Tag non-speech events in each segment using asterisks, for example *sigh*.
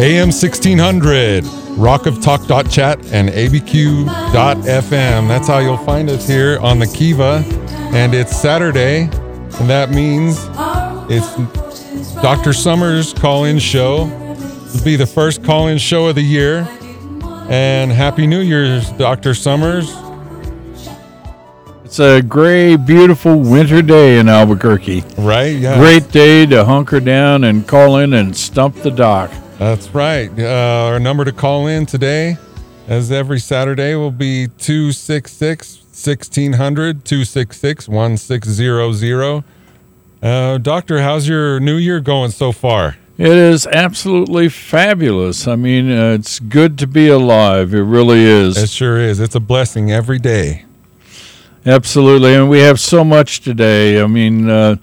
AM 1600, rockoftalk.chat, and abq.fm. That's how you'll find us here on the Kiva. And it's Saturday, and that means it's Dr. Summers call in show. It'll be the first call in show of the year. And Happy New Year's, Dr. Summers. It's a gray, beautiful winter day in Albuquerque. Right? Yeah. Great day to hunker down and call in and stump the dock. That's right. Uh, our number to call in today, as every Saturday, will be 266 1600 266 1600. Uh, doctor, how's your new year going so far? It is absolutely fabulous. I mean, uh, it's good to be alive. It really is. It sure is. It's a blessing every day. Absolutely. And we have so much today. I mean, uh,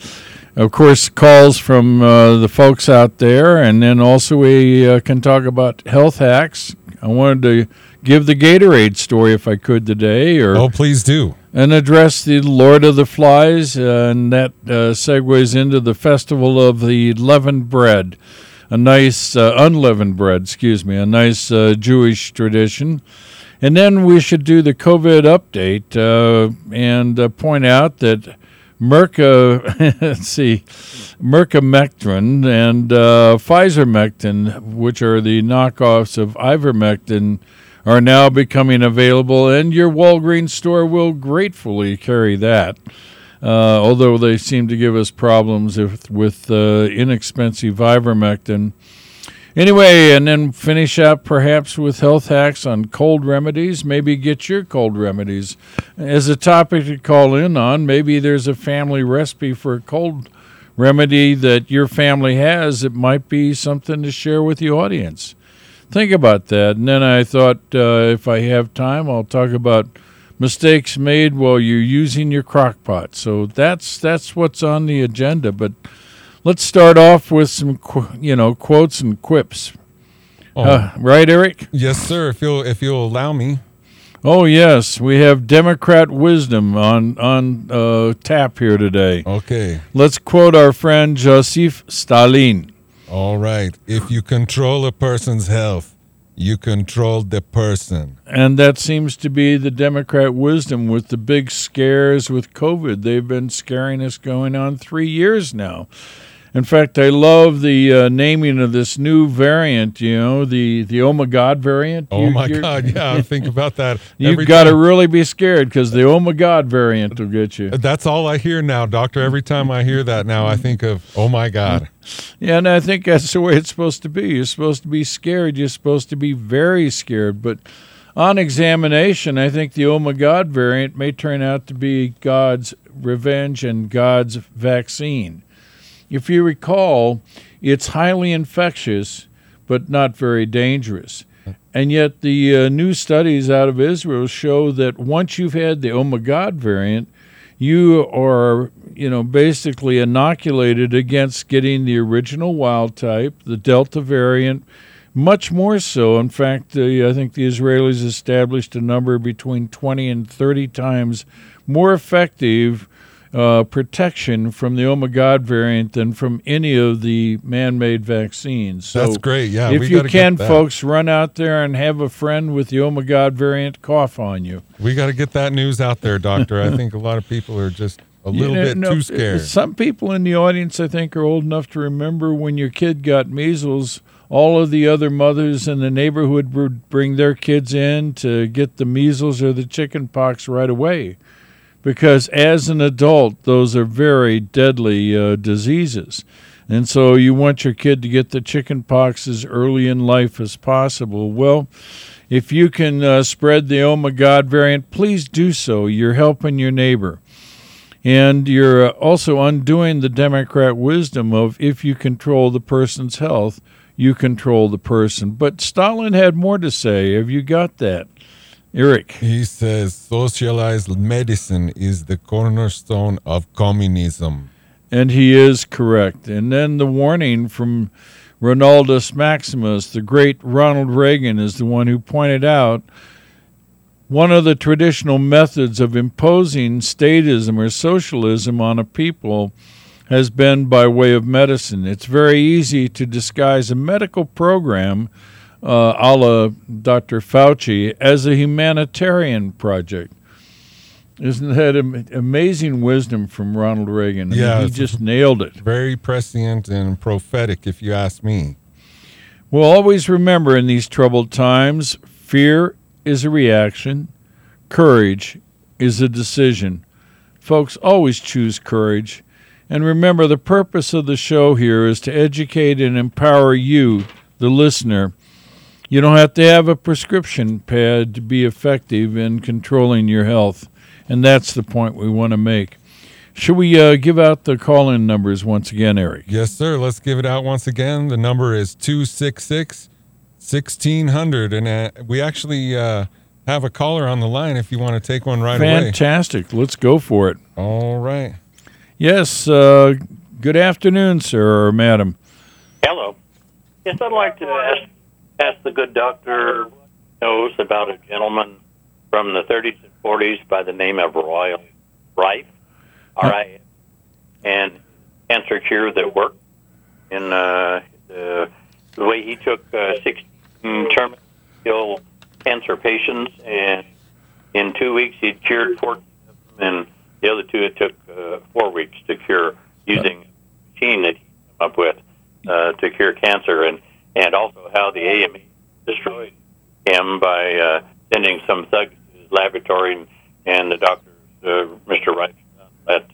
of course, calls from uh, the folks out there. And then also, we uh, can talk about health hacks. I wanted to give the Gatorade story if I could today. Or, oh, please do. And address the Lord of the Flies. Uh, and that uh, segues into the Festival of the Leavened Bread. A nice, uh, unleavened bread, excuse me, a nice Jewish tradition. And then we should do the COVID update uh, and uh, point out that Merca, *laughs* let's see, Mercamectin and uh, Pfizer which are the knockoffs of ivermectin, are now becoming available, and your Walgreens store will gratefully carry that. Uh, although they seem to give us problems if, with uh, inexpensive ivermectin. Anyway, and then finish up perhaps with health hacks on cold remedies. Maybe get your cold remedies as a topic to call in on. Maybe there's a family recipe for a cold remedy that your family has. It might be something to share with the audience think about that. And then I thought uh, if I have time, I'll talk about mistakes made while you're using your crock pot. So that's that's what's on the agenda. But let's start off with some you know quotes and quips. Oh. Uh, right, Eric? Yes, sir. If you'll if you'll allow me. Oh yes, we have Democrat wisdom on on uh, tap here today. Okay. Let's quote our friend Joseph Stalin. All right. If you control a person's health, you control the person. And that seems to be the Democrat wisdom with the big scares with COVID. They've been scaring us going on three years now. In fact, I love the uh, naming of this new variant. You know, the the Oh my God variant. Oh you, my God! Yeah, I think about that. *laughs* You've got to really be scared because the Oh my God variant will get you. That's all I hear now, Doctor. Every time I hear that now, I think of Oh my God. Yeah, and I think that's the way it's supposed to be. You're supposed to be scared. You're supposed to be very scared, but on examination, I think the Oh my God variant may turn out to be God's revenge and God's vaccine. If you recall, it's highly infectious, but not very dangerous. And yet, the uh, new studies out of Israel show that once you've had the Omicron variant, you are, you know, basically inoculated against getting the original wild type, the Delta variant, much more so. In fact, uh, I think the Israelis established a number between 20 and 30 times more effective uh, protection from the Omicron variant than from any of the man-made vaccines. So That's great. Yeah, if you can, folks, run out there and have a friend with the Omicron variant cough on you. We got to get that news out there, doctor. I think a lot of people are just a little you know, bit no, too scared. Some people in the audience, I think, are old enough to remember when your kid got measles. All of the other mothers in the neighborhood would bring their kids in to get the measles or the chicken pox right away because as an adult, those are very deadly uh, diseases. And so you want your kid to get the chicken pox as early in life as possible. Well, if you can uh, spread the Oh my God variant, please do so. You're helping your neighbor. And you're uh, also undoing the Democrat wisdom of if you control the person's health, you control the person. But Stalin had more to say. Have you got that? Eric. He says socialized medicine is the cornerstone of communism. And he is correct. And then the warning from Ronaldus Maximus, the great Ronald Reagan, is the one who pointed out one of the traditional methods of imposing statism or socialism on a people has been by way of medicine. It's very easy to disguise a medical program, uh, a la Dr. Fauci, as a humanitarian project. Isn't that amazing wisdom from Ronald Reagan? I mean, Yeah, he just nailed it. Very prescient and prophetic, if you ask me. Well, always remember in these troubled times, fear is a reaction, courage is a decision. Folks, always choose courage. And remember, the purpose of the show here is to educate and empower you, the listener. You don't have to have a prescription pad to be effective in controlling your health. And that's the point we want to make. Should we uh, give out the call in numbers once again, Eric? Yes, sir. Let's give it out once again. The number is 266 1600. And uh, we actually uh, have a caller on the line if you want to take one right away. Fantastic. Let's go for it. All right. Yes, uh, good afternoon, sir or madam. Hello. Yes, I'd like to ask, ask the good doctor knows about a gentleman from the 30s and 40s by the name of Royal Rife, R-I, and cancer cure that worked. In uh, the, the way he took uh, 16 terminal cancer patients, and in two weeks he cured 14 of them, and the other two it took uh, four weeks to cure using a machine that he came up with uh, to cure cancer, and and also how the AMA destroyed him by uh, sending some thugs to his laboratory, and, and the doctors, uh, Mr. Rice, let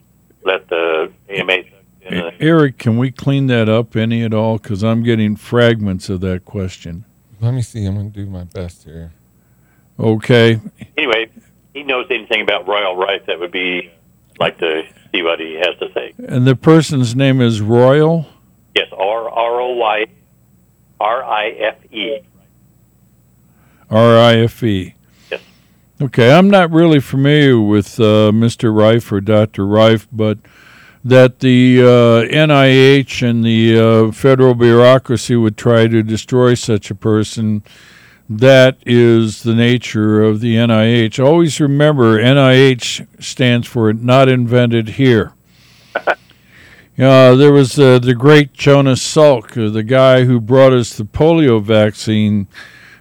let the AMA the, Eric, can we clean that up any at all? Because I'm getting fragments of that question. Let me see. I'm going to do my best here. Okay. anyway. He knows anything about Royal Rife that would be like to see what he has to say. And the person's name is Royal? Yes, R R O Y R I F E. R I F E. Yes. Okay, I'm not really familiar with uh, Mr. Rife or Dr. Rife, but that the uh, NIH and the uh, federal bureaucracy would try to destroy such a person, that is the nature of the NIH. Always remember, NIH stands for Not Invented Here. *laughs* Uh, there was uh, the great Jonas Salk, uh, the guy who brought us the polio vaccine.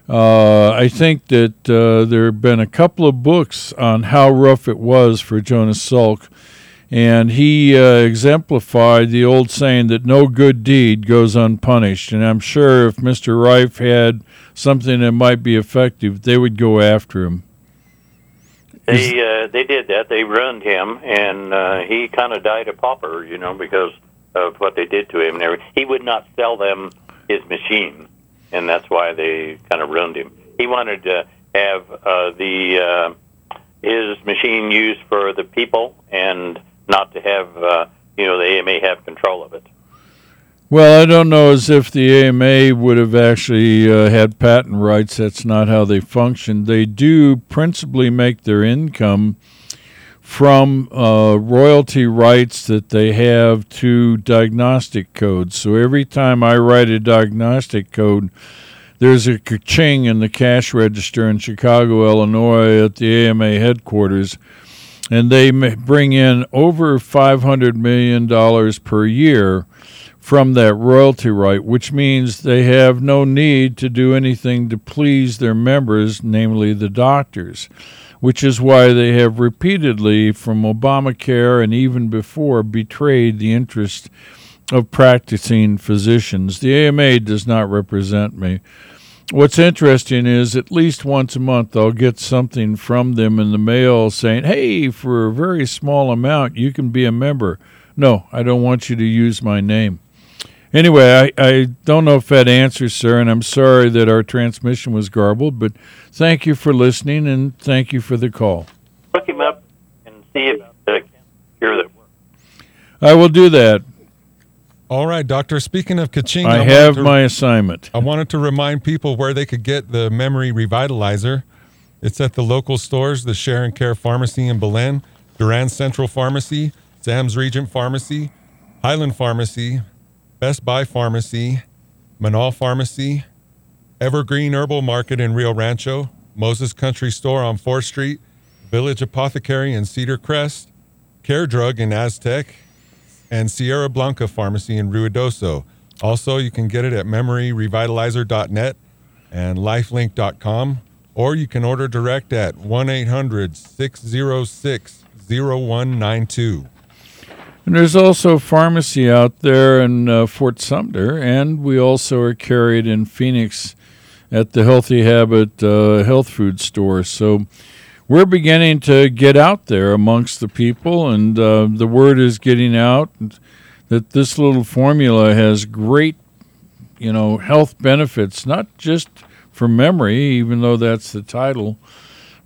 Uh, I think that uh, there have been a couple of books on how rough it was for Jonas Salk, and he uh, exemplified the old saying that no good deed goes unpunished. And I'm sure if Mr. Rife had something that might be effective, they would go after him. They uh, they did that. They ruined him, and uh, he kind of died a pauper, you know, because of what they did to him. And everything. he would not sell them his machine, and that's why they kind of ruined him. He wanted to have uh, the uh, his machine used for the people, and not to have uh, you know the AMA have control of it. Well, I don't know as if the AMA would have actually uh, had patent rights. That's not how they function. They do principally make their income from uh, royalty rights that they have to diagnostic codes. So every time I write a diagnostic code, there's a ka-ching in the cash register in Chicago, Illinois, at the AMA headquarters, and they bring in over $500 million per year from that royalty right, which means they have no need to do anything to please their members, namely the doctors, which is why they have repeatedly, from Obamacare and even before, betrayed the interest of practicing physicians. The AMA does not represent me. What's interesting is at least once a month I'll get something from them in the mail saying, hey, for a very small amount, you can be a member. No, I don't want you to use my name. Anyway, I, I don't know if that answers, sir, and I'm sorry that our transmission was garbled, but thank you for listening and thank you for the call. Look him up and see the cancer cure that works. I will do that. All right, doctor. Speaking of Kaching, I wanted have to- my assignment. I wanted to remind people where they could get the memory revitalizer. It's at the local stores, the Sharon Care Pharmacy in Belen, Duran Central Pharmacy, Sam's Regent Pharmacy, Highland Pharmacy, Best Buy Pharmacy, Manal Pharmacy, Evergreen Herbal Market in Rio Rancho, Moses Country Store on 4th Street, Village Apothecary in Cedar Crest, Care Drug in Aztec, and Sierra Blanca Pharmacy in Ruidoso. Also, you can get it at memoryrevitalizer.net and lifelink.com, or you can order direct at 1 800 606 0192. And there's also a pharmacy out there in uh, Fort Sumner, and we also are carried in Phoenix at the Healthy Habit uh, health food store. So we're beginning to get out there amongst the people, and uh, the word is getting out that this little formula has great, you know, health benefits, not just for memory, even though that's the title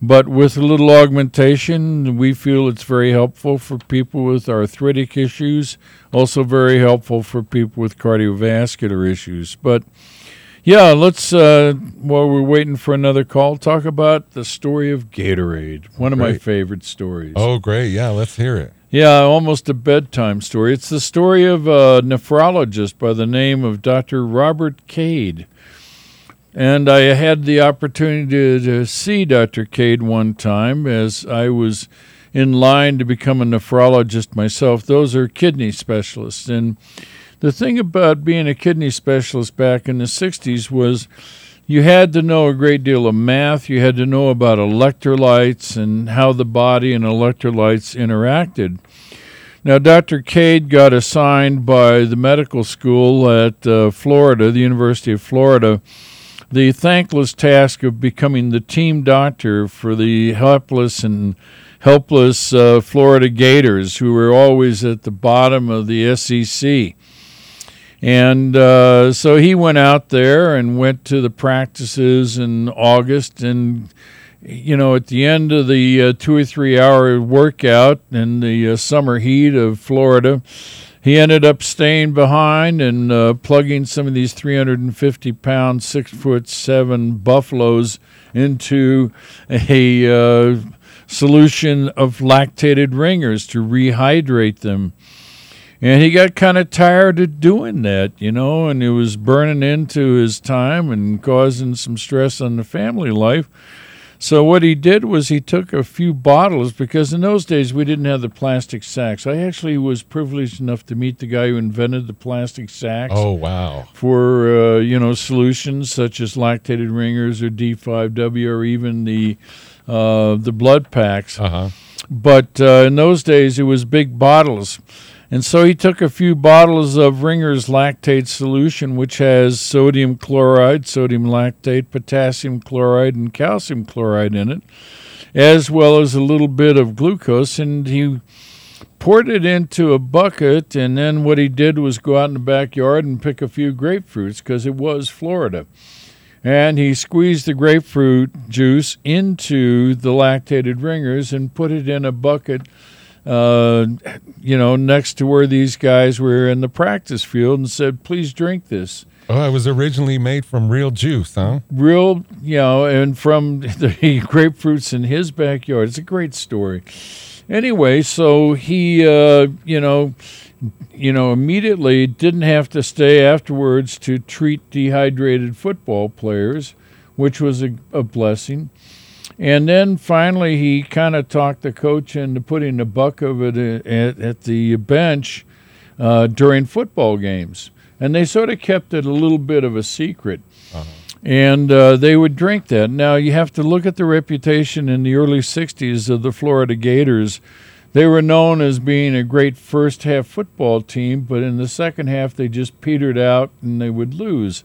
but with a little augmentation, we feel it's very helpful for people with arthritic issues, also very helpful for people with cardiovascular issues. But yeah, let's, uh, while we're waiting for another call, talk about the story of Gatorade, one of my favorite stories. Oh, great. Yeah, let's hear it. Yeah, almost a bedtime story. It's the story of a nephrologist by the name of Dr. Robert Cade. And I had the opportunity to, to see Dr. Cade one time as I was in line to become a nephrologist myself. Those are kidney specialists. And the thing about being a kidney specialist back in the 60s was you had to know a great deal of math, you had to know about electrolytes and how the body and electrolytes interacted. Now, Dr. Cade got assigned by the medical school at uh, Florida, the University of Florida, the thankless task of becoming the team doctor for the helpless and helpless uh, Florida Gators, who were always at the bottom of the SEC. And uh, so he went out there and went to the practices in August. And, you know, at the end of the uh, two or three hour workout in the uh, summer heat of Florida, he ended up staying behind and uh, plugging some of these 350 pound, six foot seven buffaloes into a uh, solution of lactated ringers to rehydrate them. And he got kind of tired of doing that, you know, and it was burning into his time and causing some stress on the family life. So what he did was he took a few bottles because in those days we didn't have the plastic sacks. I actually was privileged enough to meet the guy who invented the plastic sacks Oh, wow. for uh, you know solutions such as lactated ringers or D5W or even the uh, the blood packs. Uh huh. But uh, in those days, it was big bottles. And so he took a few bottles of Ringer's lactate solution, which has sodium chloride, sodium lactate, potassium chloride, and calcium chloride in it, as well as a little bit of glucose. And he poured it into a bucket. And then what he did was go out in the backyard and pick a few grapefruits because it was Florida. And he squeezed the grapefruit juice into the lactated ringers and put it in a bucket uh, you know, next to where these guys were in the practice field and said, please drink this. Oh, it was originally made from real juice, huh? Real, you know, and from *laughs* the grapefruits in his backyard. It's a great story. Anyway, so he, uh, you know, you know, immediately didn't have to stay afterwards to treat dehydrated football players, which was a, a blessing. And then finally, he kind of talked the coach into putting a buck of it at, at the bench uh, during football games. And they sort of kept it a little bit of a secret. And uh, they would drink that. Now, you have to look at the reputation in the early 60s of the Florida Gators. They were known as being a great first half football team, but in the second half, they just petered out and they would lose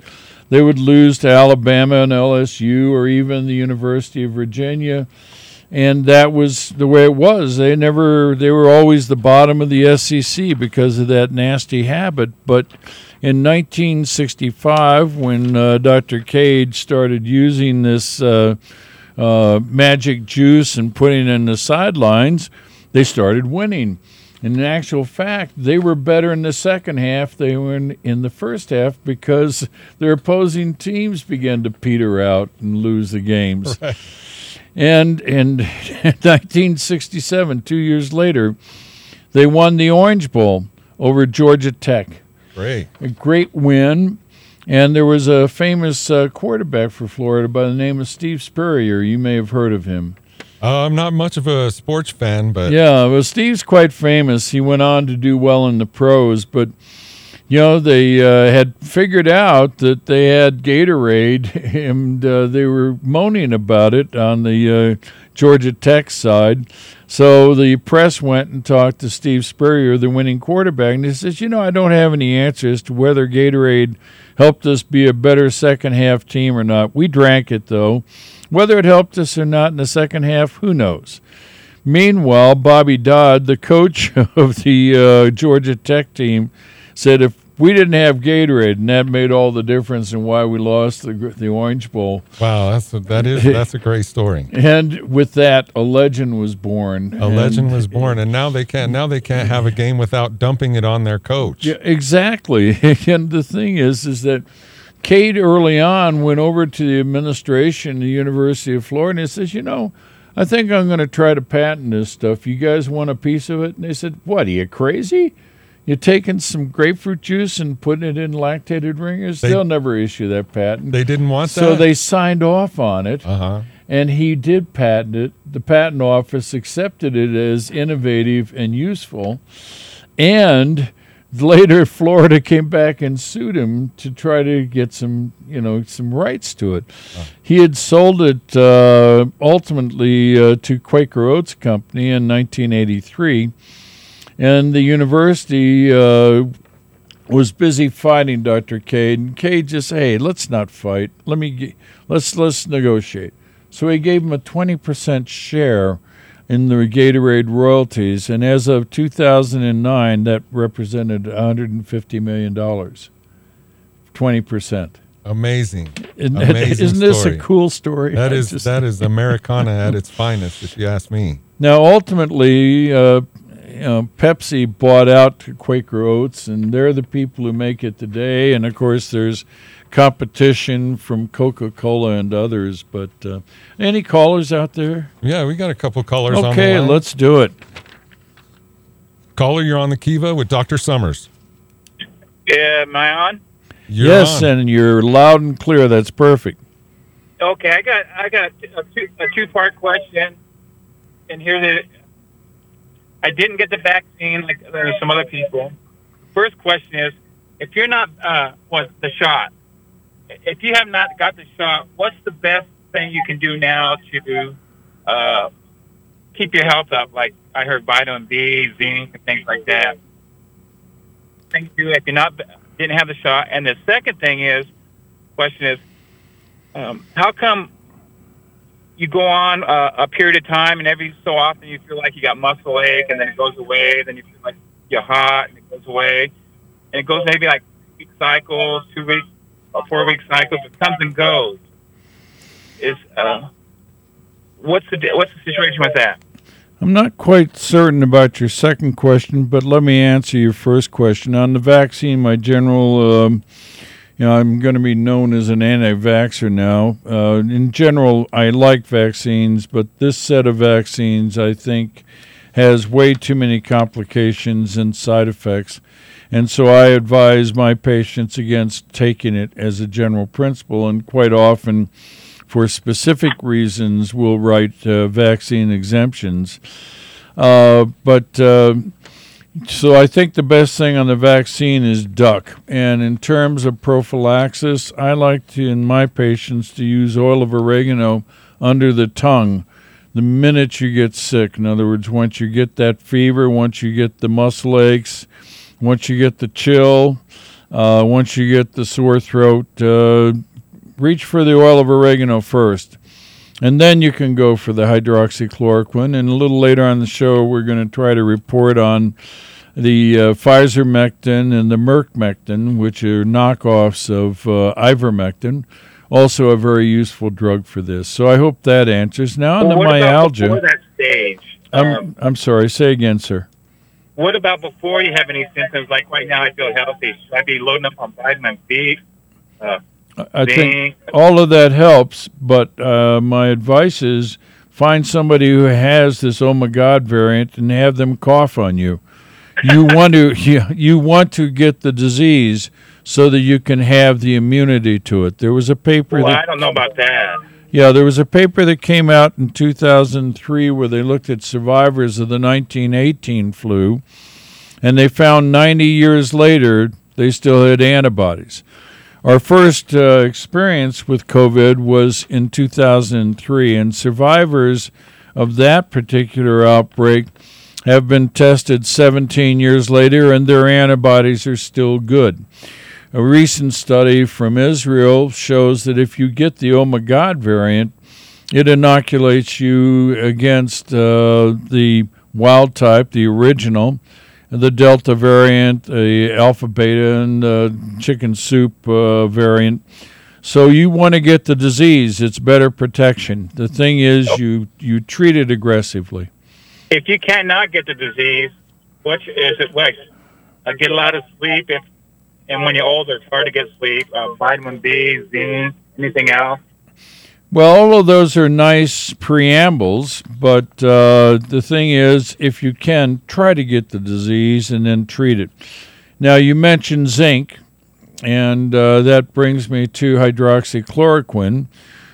they would lose to Alabama and LSU or even the University of Virginia. And that was the way it was. They never they were always the bottom of the SEC because of that nasty habit. But in 1965, when uh, Dr. Cade started using this uh, uh, magic juice and putting it in the sidelines, they started winning. And in actual fact, they were better in the second half. They were in, in the first half because their opposing teams began to peter out and lose the games. *laughs* Right. And in 1967, *laughs* two years later, they won the Orange Bowl over Georgia Tech. Great. A great win. And there was a famous uh, quarterback for Florida by the name of Steve Spurrier. You may have heard of him. Uh, I'm not much of a sports fan, but Yeah, well, Steve's quite famous. He went on to do well in the pros, but you know they uh, had figured out that they had Gatorade, *laughs* and uh, they were moaning about it on the uh, Georgia Tech side. So the press went and talked to Steve Spurrier, the winning quarterback, and he says, "You know, I don't have any answers to whether Gatorade helped us be a better second half team or not. We drank it though." Whether it helped us or not in the second half, who knows? Meanwhile, Bobby Dodd, the coach *laughs* of the uh, Georgia Tech team, said if we didn't have Gatorade, and that made all the difference in why we lost the the Orange Bowl. wow, that's a, that is *laughs* that's a great story. And with that, a legend was born. A legend was born, and now they can't now they can't have a game without dumping it on their coach. Yeah, exactly. *laughs* And the thing is, is that Cade early on went over to the administration, the University of Florida, and he says, you know, I think I'm going to try to patent this stuff. You guys want a piece of it? And they said, what? Are you crazy? You're taking some grapefruit juice and putting it in lactated ringers? They- will never issue that patent. They didn't want that. so they signed off on it uh huh. and he did patent it. The patent office accepted it as innovative and useful. And later, Florida came back and sued him to try to get some, you know, some rights to it. He had sold it uh, ultimately uh, to Quaker Oats Company in 1983, and the university. Uh, was busy fighting Dr. Cade, and Cade just, hey, let's not fight. Let me, let's let's negotiate. So he gave him a twenty percent share in the Gatorade royalties, and as of 2009, that represented 150 million dollars. Twenty percent. Amazing. Isn't, Amazing isn't this a cool story? That is just- that is Americana at its finest, if you ask me. Now, ultimately, uh, you know, Pepsi bought out Quaker Oats, and they're the people who make it today. And of course, there's competition from Coca Cola and others. But uh, any callers out there? Yeah, we got a couple callers on the Okay, line. let's do it. Caller, you're on the Kiva with Dr. Summers. Yeah, am I on? You're yes, on. and you're loud and clear. That's perfect. Okay, I got I got a two a two part question, and here's it. I didn't get the vaccine like there are some other people. First question is, if you're not uh, what the shot, if you have not got the shot, what's the best thing you can do now to uh, keep your health up? Like I heard vitamin B, zinc, and things like that. To do if you're not didn't have the shot. And the second thing is, question is, um, how come you go on uh, a period of time and every so often you feel like you got muscle ache and then it goes away, then you feel like you're hot and it goes away, and it goes maybe like cycles, two week or four week cycles, it comes and goes. Is uh, what's the what's the situation with that? I'm not quite certain about your second question, but let me answer your first question. On the vaccine, my general, um, you know, I'm going to be known as an anti vaxxer now. Uh, in general, I like vaccines, but this set of vaccines, I think, has way too many complications and side effects. And so I advise my patients against taking it as a general principle, and quite often for specific reasons, will write uh, vaccine exemptions. Uh, but uh, so I think the best thing on the vaccine is duck. And in terms of prophylaxis, I like to, in my patients, to use oil of oregano under the tongue the minute you get sick. In other words, once you get that fever, once you get the muscle aches, once you get the chill, uh, once you get the sore throat, uh, reach for the oil of oregano first. And then you can go for the hydroxychloroquine. And a little later on the show, we're going to try to report on the uh, Pfizer Mectin and the Merck Mectin, which are knockoffs of uh, ivermectin. Also, a very useful drug for this. So I hope that answers. Now, on the what about myalgia. before that stage? I'm, Um, I'm sorry, say again, sir. What about before you have any symptoms? Like right now, I feel healthy. Should I be loading up on vitamin B? Uh, I think all of that helps, but uh, my advice is find somebody who has this oh my god variant and have them cough on you. You *laughs* want to you, you want to get the disease so that you can have the immunity to it. There was a paper Well, I don't know about that. Yeah, there was a paper that came out in 2003 where they looked at survivors of the 1918 flu, and they found 90 years later they still had antibodies. Our first uh, experience with COVID was in 2003, and survivors of that particular outbreak have been tested 17 years later, and their antibodies are still good. A recent study from Israel shows that if you get the Omicron variant, it inoculates you against uh, the wild type, the original, the Delta variant, the Alpha Beta, and the chicken soup uh, variant. So you want to get the disease. It's better protection. The thing is, you you treat it aggressively. If you cannot get the disease, what is it like? Uh, get a lot of sleep. If and when you're older, it's hard to get sleep. Uh, vitamin B, zinc, anything else? Well, all of those are nice preambles, but uh, the thing is, if you can, try to get the disease and then treat it. Now, you mentioned zinc, and uh, that brings me to hydroxychloroquine,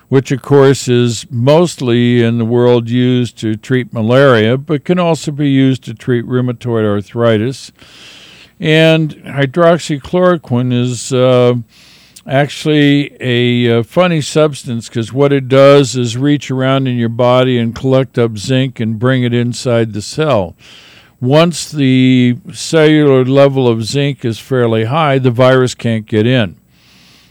which, of course, is mostly in the world used to treat malaria, but can also be used to treat rheumatoid arthritis. And hydroxychloroquine is uh, actually a uh, funny substance because what it does is reach around in your body and collect up zinc and bring it inside the cell. Once the cellular level of zinc is fairly high, the virus can't get in.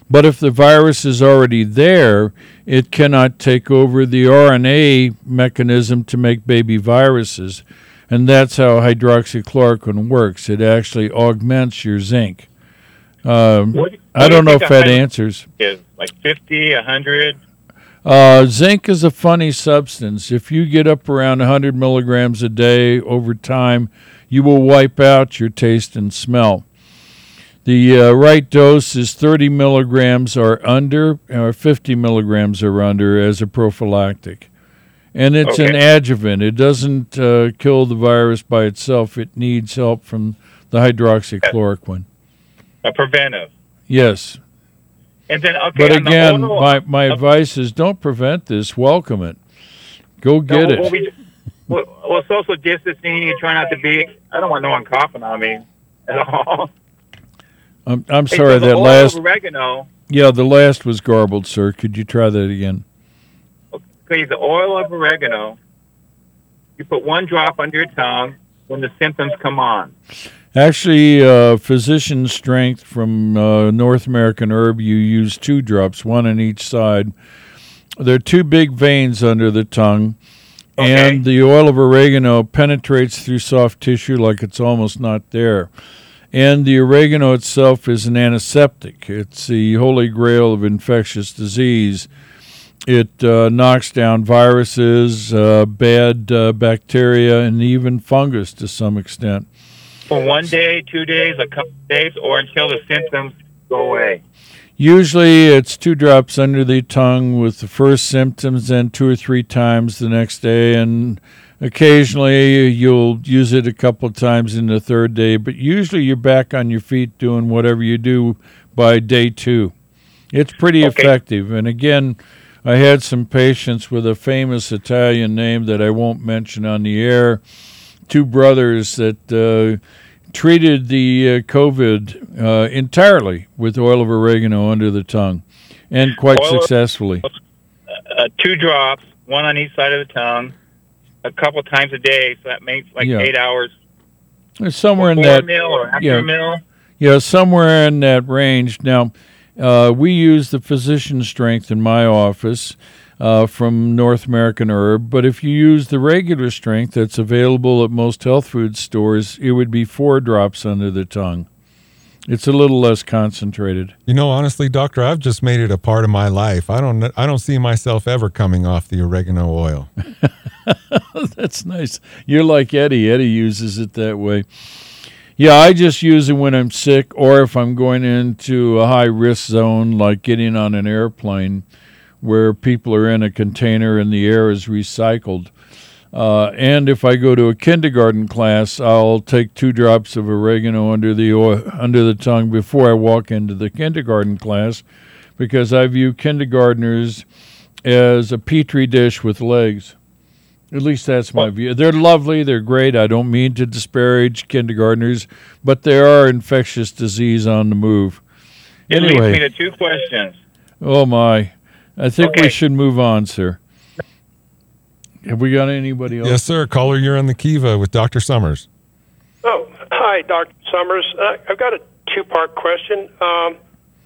But if the virus is already there, it cannot take over the RNA mechanism to make baby viruses and that's how hydroxychloroquine works. It actually augments your zinc. Um, what, what I don't do know if that answers. Is like 50, 100? Uh, zinc is a funny substance. If you get up around 100 milligrams a day over time, you will wipe out your taste and smell. The uh, right dose is 30 milligrams or under, or 50 milligrams or under as a prophylactic. And it's okay. an adjuvant. It doesn't uh, kill the virus by itself. It needs help from the hydroxychloroquine. A preventive. Yes. And then, okay, but again, the my, my advice is don't prevent this. Welcome it. Go get no, it. Well, we, well, well, social distancing, you try not to be. I don't want no one coughing on me at all. I'm, I'm sorry, hey, so that last. Oregano. Yeah, the last was garbled, sir. Could you try that again? Okay, the oil of oregano, you put one drop under your tongue when the symptoms come on. Actually, uh, physician strength from uh, North American Herb, you use two drops, one on each side. There are two big veins under the tongue, okay. and the oil of oregano penetrates through soft tissue like it's almost not there. And the oregano itself is an antiseptic. It's the holy grail of infectious disease. It uh, knocks down viruses, uh, bad uh, bacteria, and even fungus to some extent. For one day, two days, a couple of days, or until the symptoms go away? Usually it's two drops under the tongue with the first symptoms, then two or three times the next day, and occasionally you'll use it a couple of times in the third day, but usually you're back on your feet doing whatever you do by day two. It's pretty okay. effective. And again, I had some patients with a famous Italian name that I won't mention on the air. Two brothers that uh, treated the uh, COVID uh, entirely with oil of oregano under the tongue, and quite oil successfully. Uh, two drops, one on each side of the tongue, a couple times a day. So that makes like yeah. eight hours. Somewhere in that meal or after yeah, meal. Yeah, somewhere in that range. Now uh, we use the physician strength in my office uh, from North American Herb, but if you use the regular strength that's available at most health food stores, it would be four drops under the tongue. It's a little less concentrated. You know, honestly, doctor, I've just made it a part of my life. I don't I don't see myself ever coming off the oregano oil. *laughs* That's nice. You're like Eddie. Eddie uses it that way. Yeah, I just use it when I'm sick or if I'm going into a high risk zone, like getting on an airplane where people are in a container and the air is recycled. Uh, and if I go to a kindergarten class, I'll take two drops of oregano under the oil, under the tongue before I walk into the kindergarten class, because I view kindergartners as a petri dish with legs. At least that's my view. They're lovely. They're great. I don't mean to disparage kindergartners, but they are infectious disease on the move. It leads me Anyway, to two questions. oh my. I think we should move on, sir. Have we got anybody else? Yes, sir. Caller, you're on the Kiva with Dr. Summers. Oh, hi, Dr. Summers. Uh, I've got a two part question. Um,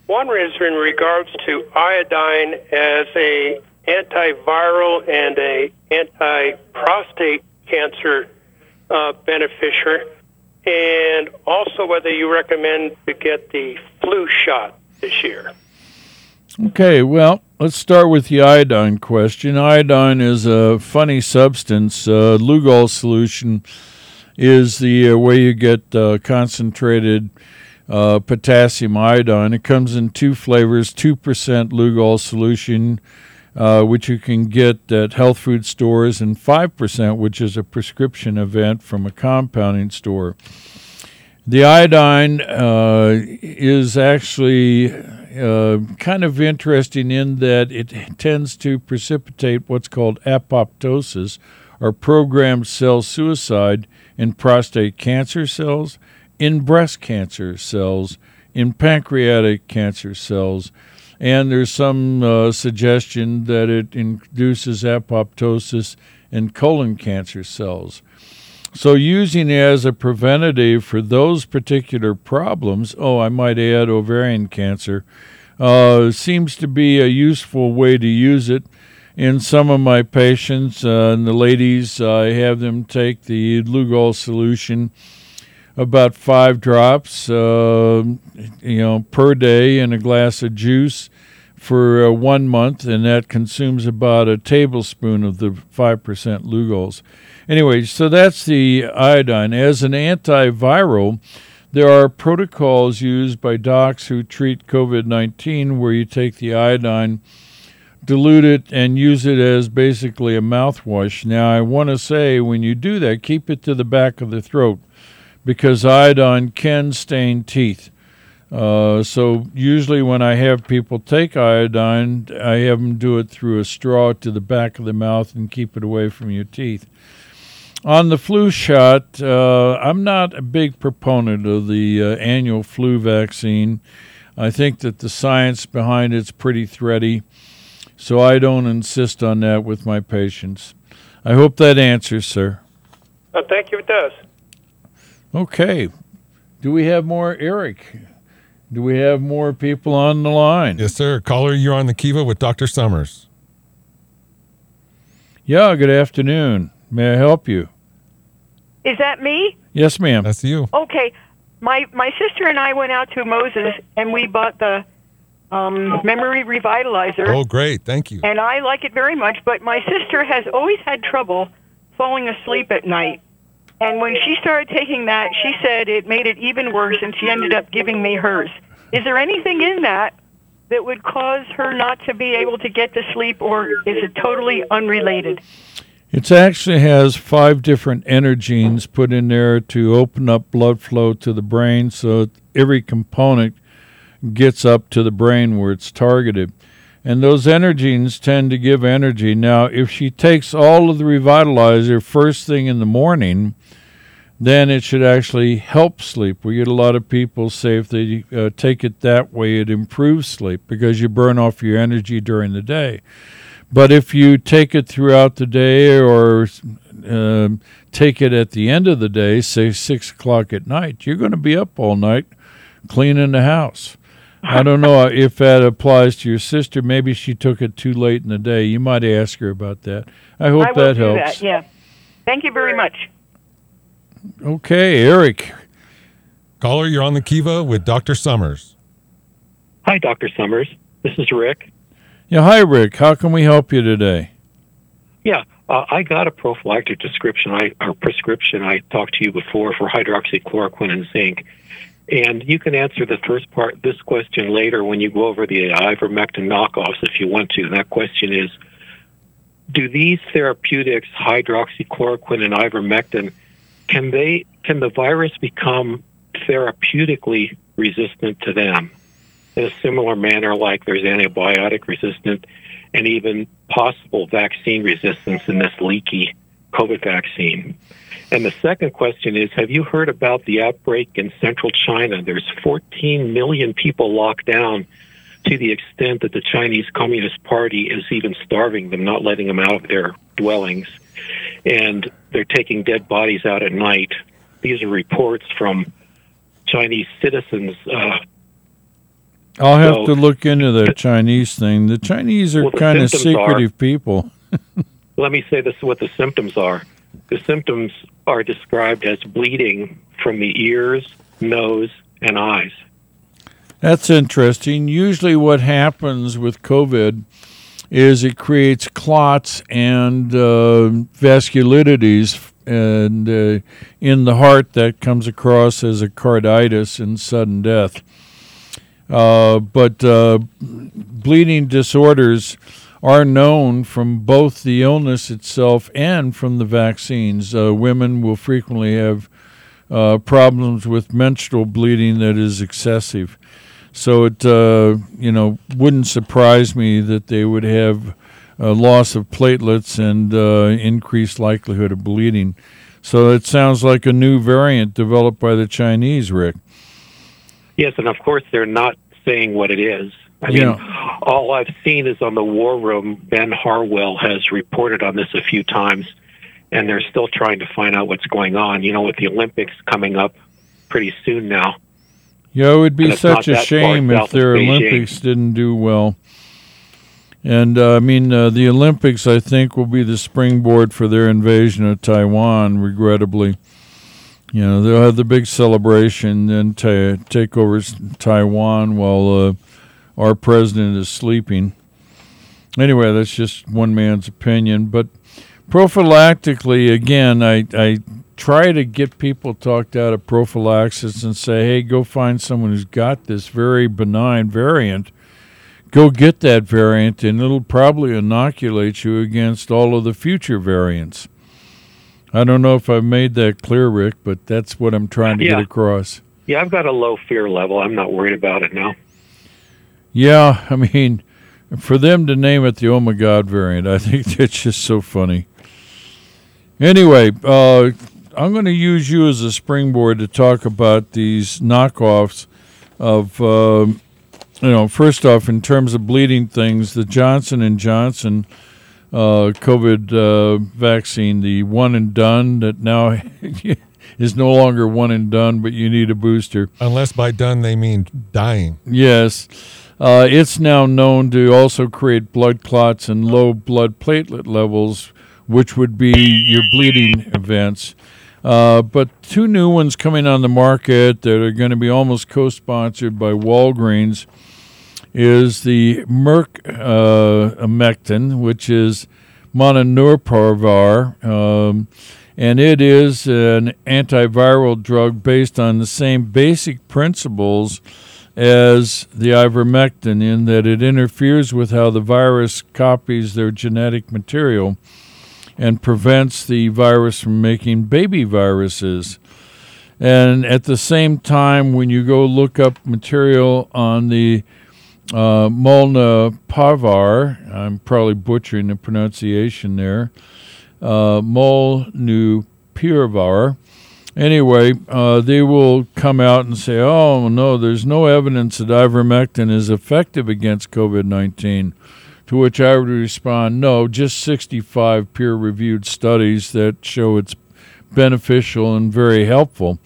one is in regards to iodine as a antiviral and a anti prostate cancer uh, beneficiary, and also whether you recommend to get the flu shot this year. Okay, well, let's start with the iodine question. Iodine is a funny substance. Uh, Lugol solution is the uh, way you get uh, concentrated uh, potassium iodine. It comes in two flavors 2% Lugol solution, uh, which you can get at health food stores, and 5%, which is a prescription event from a compounding store. The iodine uh, is actually uh, kind of interesting in that it tends to precipitate what's called apoptosis, or programmed cell suicide, in prostate cancer cells, in breast cancer cells, in pancreatic cancer cells, and there's some uh, suggestion that it induces apoptosis in colon cancer cells. So, using it as a preventative for those particular problems, oh, I might add ovarian cancer, uh, seems to be a useful way to use it. In some of my patients, uh, and the ladies, I have them take the Lugol solution about five drops, uh, you know, per day in a glass of juice for uh, one month, and that consumes about a tablespoon of the 5% Lugols. Anyway, so that's the iodine. As an antiviral, there are protocols used by docs who treat COVID 19 where you take the iodine, dilute it, and use it as basically a mouthwash. Now, I want to say when you do that, keep it to the back of the throat because iodine can stain teeth. Uh, so usually when I have people take iodine, I have them do it through a straw to the back of the mouth and keep it away from your teeth. On the flu shot, uh, I'm not a big proponent of the uh, annual flu vaccine. I think that the science behind it's pretty thready, so I don't insist on that with my patients. I hope that answers, sir. Uh, thank you, it does. Okay. Do we have more, Eric? Do we have more people on the line? Yes, sir. Caller, you're on the Kiva with Dr. Summers. Yeah, good afternoon. May I help you? Is that me? Yes, ma'am. That's you. Okay. My my sister and I went out to Moses and we bought the um, memory revitalizer, Oh, great. Thank you. and I like it very much. But my sister has always had trouble falling asleep at night. And when she started taking that, she said it made it even worse, and she ended up giving me hers. Is there anything in that that would cause her not to be able to get to sleep, or is it totally unrelated? It actually has five different energenes put in there to open up blood flow to the brain so every component gets up to the brain where it's targeted. And those energenes tend to give energy. Now, if she takes all of the revitalizer first thing in the morning, then it should actually help sleep. We get a lot of people say if they uh, take it that way, it improves sleep because you burn off your energy during the day. But if you take it throughout the day or um, take it at the end of the day, say six o'clock at night, you're going to be up all night cleaning the house. I don't know if that applies to your sister. Maybe she took it too late in the day. You might ask her about that. I hope I will that do helps. that. Yeah. Thank you very much. Okay, Eric. Caller, you're on the Kiva with Dr. Summers. Hi, Dr. Summers. This is Rick. Yeah, hi, Rick. How can we help you today? Yeah, uh, I got a prophylactic description, I, or prescription. I talked to you before for hydroxychloroquine and zinc. And you can answer the first part, this question later when you go over the ivermectin knockoffs if you want to. That question is Do these therapeutics, hydroxychloroquine and ivermectin, can they can the virus become therapeutically resistant to them in a similar manner like there's antibiotic resistant and even possible vaccine resistance in this leaky COVID vaccine. And the second question is Have you heard about the outbreak in central China? There's 14 million people locked down to the extent that the Chinese Communist Party is even starving them, not letting them out of their dwellings. And they're taking dead bodies out at night. These are reports from Chinese citizens. Uh, I'll have so, to look into the Chinese thing. The Chinese are well, kind of secretive are, people. *laughs* let me say this what the symptoms are. The symptoms are described as bleeding from the ears, nose, and eyes. That's interesting. Usually, what happens with COVID is it creates clots and uh, vasculitides and uh, in the heart that comes across as a carditis and sudden death. Uh, but uh, bleeding disorders are known from both the illness itself and from the vaccines. Uh, women will frequently have uh, problems with menstrual bleeding that is excessive. So it, uh, you know, wouldn't surprise me that they would have a loss of platelets and uh, increased likelihood of bleeding. So it sounds like a new variant developed by the Chinese, Rick. Yes, and of course they're not saying what it is. I mean, all I've seen is on the War Room. Ben Harnwell has reported on this a few times, and they're still trying to find out what's going on. You know, with the Olympics coming up pretty soon now. Yeah, it would be such a shame if their Olympics didn't do well. And uh, I mean, uh, the Olympics, I think, will be the springboard for their invasion of Taiwan. Regrettably, you know, they'll have the big celebration and ta- take over Taiwan while uh, our president is sleeping. Anyway, that's just one man's opinion. But prophylactically, again, I, I try to get people talked out of prophylaxis and say, hey, go find someone who's got this very benign variant. Go get that variant, and it'll probably inoculate you against all of the future variants. I don't know if I've made that clear, Rick, but that's what I'm trying to yeah. get across. Yeah, I've got a low fear level. I'm not worried about it now. Yeah, I mean, for them to name it the Oh My God variant, I think *laughs* that's just so funny. Anyway, uh, I'm going to use you as a springboard to talk about these knockoffs of, uh, you know, first off, in terms of bleeding things, the Johnson and Johnson uh, COVID uh, vaccine, the one and done that now *laughs* is no longer one and done, but you need a booster. Unless by done they mean dying. Yes. Uh, it's now known to also create blood clots and low blood platelet levels, which would be your bleeding events. Uh, but two new ones coming on the market that are going to be almost co-sponsored by Walgreens is the Merck uh, Mectin, which is Molnupiravir, um, and it is an antiviral drug based on the same basic principles as the ivermectin in that it interferes with how the virus copies their genetic material and prevents the virus from making baby viruses. And at the same time, when you go look up material on the uh, Molnupiravir, I'm probably butchering the pronunciation there, uh, Molnupiravir, Anyway, uh, they will come out and say, oh, no, there's no evidence that ivermectin is effective against COVID 19. To which I would respond, no, just 65 peer reviewed studies that show it's beneficial and very helpful.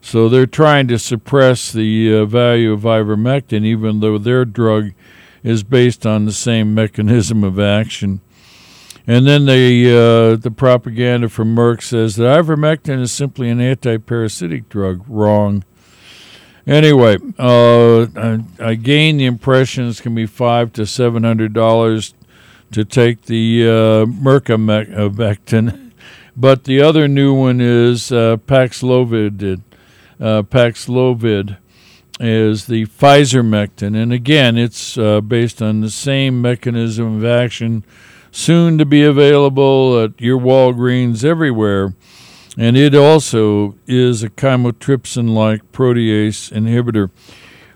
So they're trying to suppress the uh, value of ivermectin, even though their drug is based on the same mechanism of action. And then the uh, the propaganda from Merck says that ivermectin is simply an anti-parasitic drug. Wrong. Anyway, uh, I, I gain the impression it's going to be five to seven hundred dollars to take the uh, Mercamectin, *laughs* but the other new one is uh, Paxlovid. Uh, Paxlovid is the Pfizer Mectin, and again, it's uh, based on the same mechanism of action soon to be available at your Walgreens everywhere. And it also is a chymotrypsin like protease inhibitor.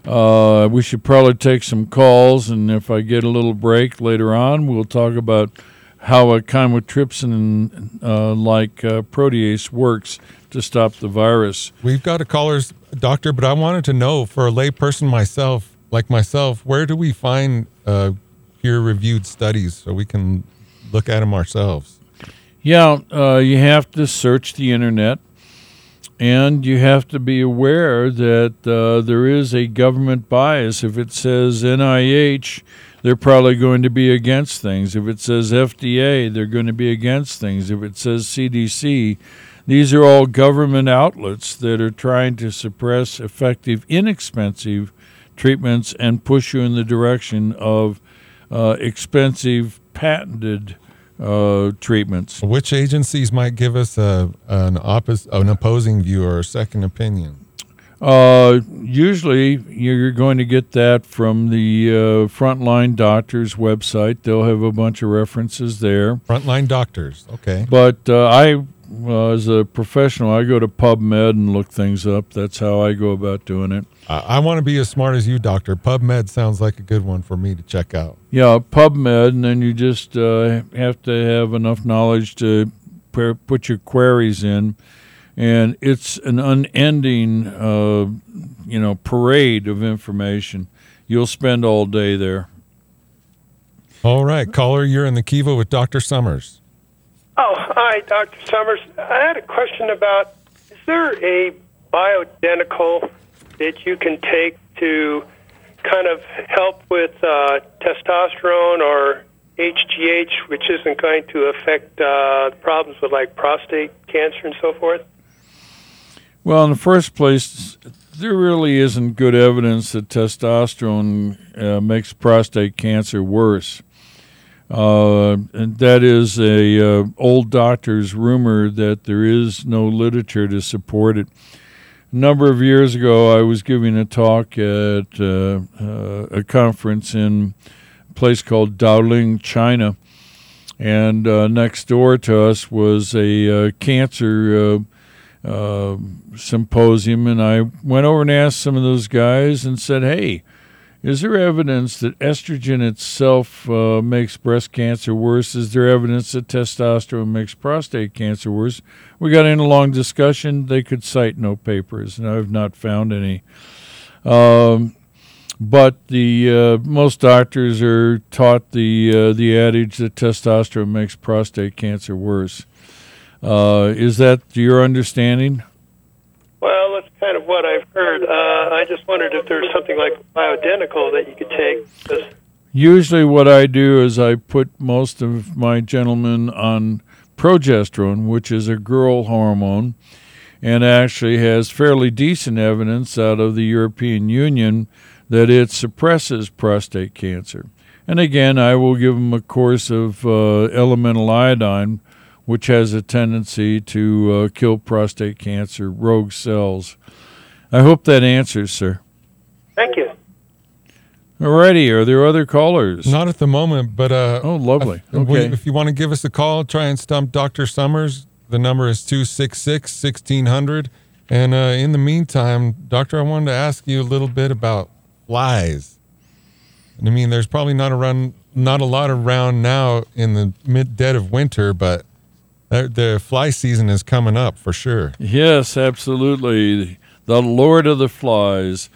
Uh, we should probably take some calls, and if I get a little break later on, we'll talk about how a chymotrypsin uh, like uh, protease works to stop the virus. We've got a caller's doctor, but I wanted to know for a layperson myself, like myself, where do we find uh, peer-reviewed studies so we can look at them ourselves? Yeah, uh, you have to search the internet, and you have to be aware that uh, there is a government bias. If it says NIH, they're probably going to be against things. If it says FDA, they're going to be against things. If it says CDC, these are all government outlets that are trying to suppress effective, inexpensive treatments and push you in the direction of uh, expensive, patented uh, treatments. Which agencies might give us a, an, oppos- an opposing view or a second opinion? Uh, usually, you're going to get that from the uh, Frontline Doctors website. They'll have a bunch of references there. Frontline Doctors, okay. But uh, I, uh, as a professional, I go to PubMed and look things up. That's how I go about doing it. I, I want to be as smart as you, Doctor. PubMed sounds like a good one for me to check out. Yeah, PubMed, and then you just uh, have to have enough knowledge to put your queries in and it's an unending, uh, you know, parade of information. You'll spend all day there. All right, caller, you're in the Kiva with Dr. Summers. Oh, hi, Dr. Summers. I had a question about is there a bioidentical that you can take to kind of help with uh, testosterone or HGH, which isn't going to affect uh, problems with like prostate cancer and so forth? Well, in the first place, there really isn't good evidence that testosterone uh, makes prostate cancer worse. Uh, and that is a uh, old doctor's rumor that there is no literature to support it. A number of years ago, I was giving a talk at uh, uh, a conference in a place called Daoling, China, and uh, next door to us was a cancer symposium, and I went over and asked some of those guys and said, "Hey, is there evidence that estrogen itself uh, makes breast cancer worse? Is there evidence that testosterone makes prostate cancer worse?" We got in a long discussion. They could cite no papers, and I've not found any. Um, but the uh, most doctors are taught the uh, the adage that testosterone makes prostate cancer worse. Uh, is that your understanding? Well, that's kind of what I've heard. Uh, I just wondered if there's something like bioidentical that you could take. Usually, what I do is I put most of my gentlemen on progesterone, which is a girl hormone, and actually has fairly decent evidence out of the European Union that it suppresses prostate cancer. And again, I will give them a course of uh, elemental iodine which has a tendency to uh, kill prostate cancer rogue cells. I hope that answers, sir. Thank you. Alrighty, are there other callers? Not at the moment, but uh, oh, lovely. Uh, okay. if you want to give us a call, try and stump Dr. Summers. The number is 266 1600. And uh, in the meantime, Doctor, I wanted to ask you a little bit about flies. And I mean, there's probably not around, not a lot around now in the mid dead of winter, but the fly season is coming up for sure. Yes, absolutely. The Lord of the Flies.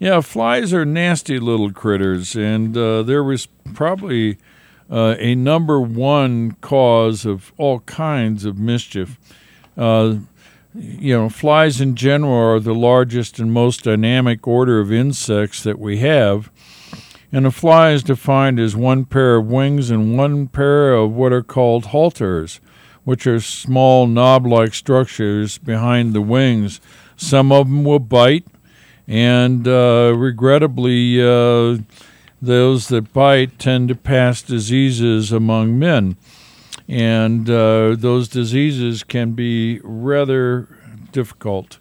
Yeah, flies are nasty little critters, and uh, there was probably uh, a number one cause of all kinds of mischief. Uh, you know, flies in general are the largest and most dynamic order of insects that we have. And a fly is defined as one pair of wings and one pair of what are called halters, which are small knob like structures behind the wings. Some of them will bite, and uh, regrettably, uh, those that bite tend to pass diseases among men. And uh, those diseases can be rather difficult.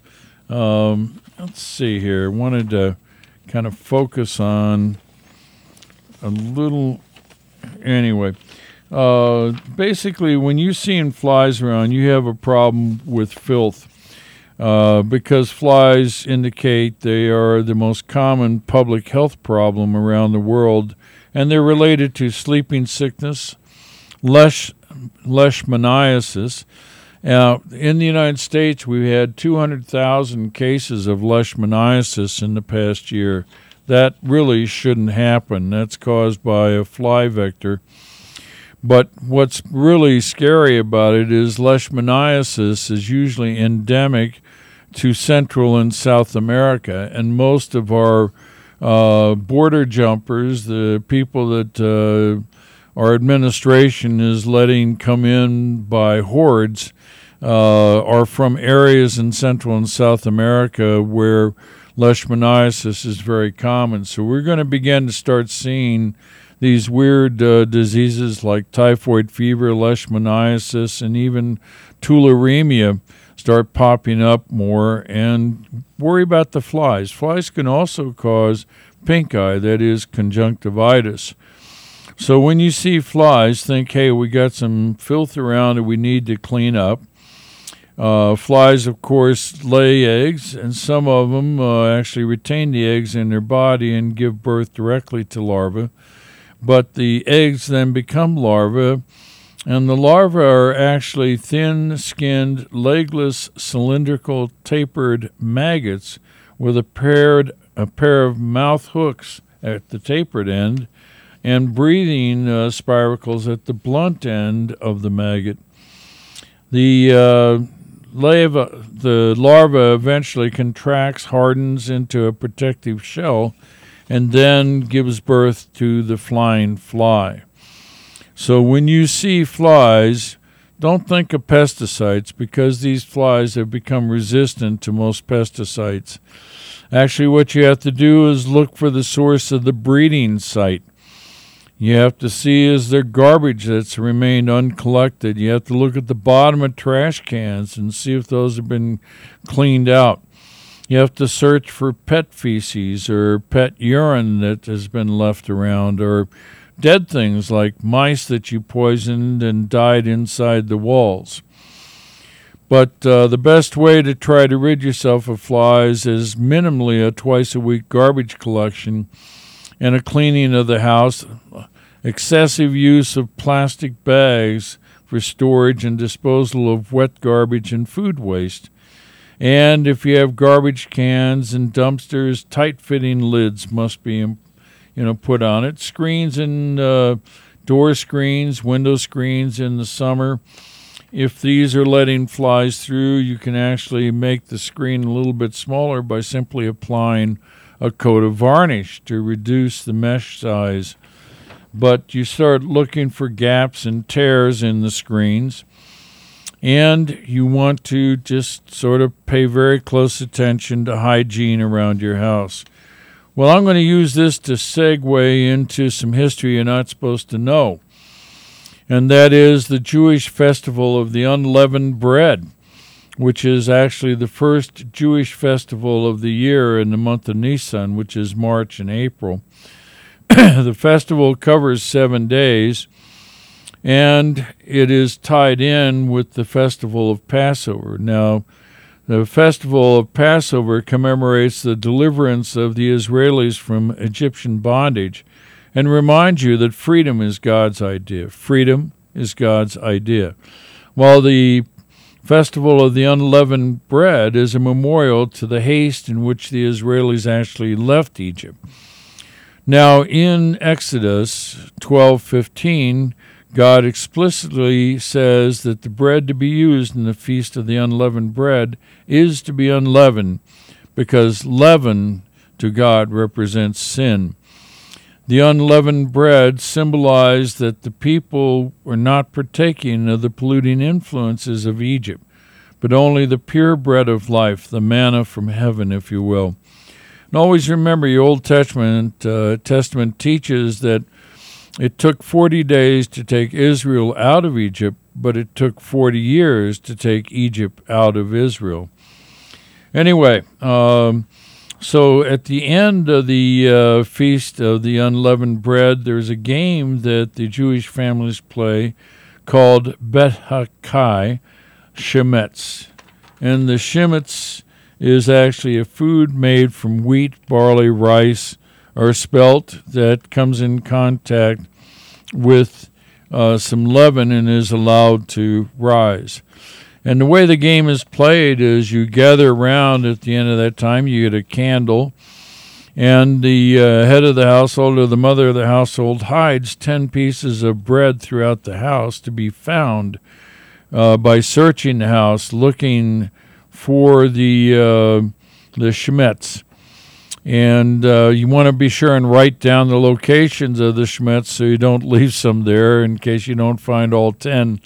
Um, let's see here. Wanted to kind of focus on a little. Anyway, uh, basically, when you're seeing flies around, you have a problem with filth. Uh, because flies indicate they are the most common public health problem around the world, and they're related to sleeping sickness, lesh, leishmaniasis. Now, in the United States, we've had 200,000 cases of leishmaniasis in the past year. That really shouldn't happen. That's caused by a fly vector. But what's really scary about it is leishmaniasis is usually endemic to Central and South America, and most of our uh, border jumpers, the people that uh, our administration is letting come in by hordes, uh, are from areas in Central and South America where leishmaniasis is very common. So we're going to begin to start seeing these weird uh, diseases like typhoid fever, leishmaniasis, and even tularemia start popping up more. And worry about the flies. Flies can also cause pink eye, that is conjunctivitis. So when you see flies, think, hey, we got some filth around that we need to clean up. Uh, flies, of course, lay eggs, and some of them uh, actually retain the eggs in their body and give birth directly to larvae but the eggs then become larvae, and the larvae are actually thin skinned, legless, cylindrical, tapered maggots with a, paired, a pair of mouth hooks at the tapered end and breathing uh, spiracles at the blunt end of the maggot. The uh, larva, the larva eventually contracts, hardens into a protective shell, and then gives birth to the flying fly. So when you see flies, don't think of pesticides because these flies have become resistant to most pesticides. Actually, what you have to do is look for the source of the breeding site. You have to see is there garbage that's remained uncollected. You have to look at the bottom of trash cans and see if those have been cleaned out. You have to search for pet feces or pet urine that has been left around or dead things like mice that you poisoned and died inside the walls. But uh, the best way to try to rid yourself of flies is minimally a twice a week garbage collection and a cleaning of the house, excessive use of plastic bags for storage and disposal of wet garbage and food waste and if you have garbage cans and dumpsters, tight-fitting lids must be, you know, put on it. Screens and uh, door screens, window screens in the summer. If these are letting flies through, you can actually make the screen a little bit smaller by simply applying a coat of varnish to reduce the mesh size. But you start looking for gaps and tears in the screens and you want to just sort of pay very close attention to hygiene around your house. Well, I'm going to use this to segue into some history you're not supposed to know, and that is the Jewish festival of the unleavened bread, which is actually the first Jewish festival of the year in the month of Nisan, which is March and April. *clears throat* the festival covers seven days and it is tied in with the festival of Passover. Now, the festival of Passover commemorates the deliverance of the Israelis from Egyptian bondage and reminds you that freedom is God's idea. Freedom is God's idea. While the festival of the unleavened bread is a memorial to the haste in which the Israelis actually left Egypt. Now in Exodus 12:15 God explicitly says that the bread to be used in the feast of the unleavened bread is to be unleavened, because leaven to God represents sin. The unleavened bread symbolized that the people were not partaking of the polluting influences of Egypt, but only the pure bread of life, the manna from heaven, if you will. And always remember, your Old Testament uh, Testament teaches that it took 40 days to take Israel out of Egypt, but it took 40 years to take Egypt out of Israel. Anyway, um, so at the end of the uh, Feast of the Unleavened Bread, there's a game that the Jewish families play called Bet Hakai Shemetz. and the Shimitz is actually a food made from wheat, barley, rice, or spelt that comes in contact with uh, some leaven and is allowed to rise. And the way the game is played is you gather around at the end of that time, you get a candle, and the uh, head of the household or the mother of the household hides 10 pieces of bread throughout the house to be found uh, by searching the house, looking for the, uh, the Shemitz. And uh, you want to be sure and write down the locations of the Shemitz so you don't *laughs* leave some there in case you don't find all 10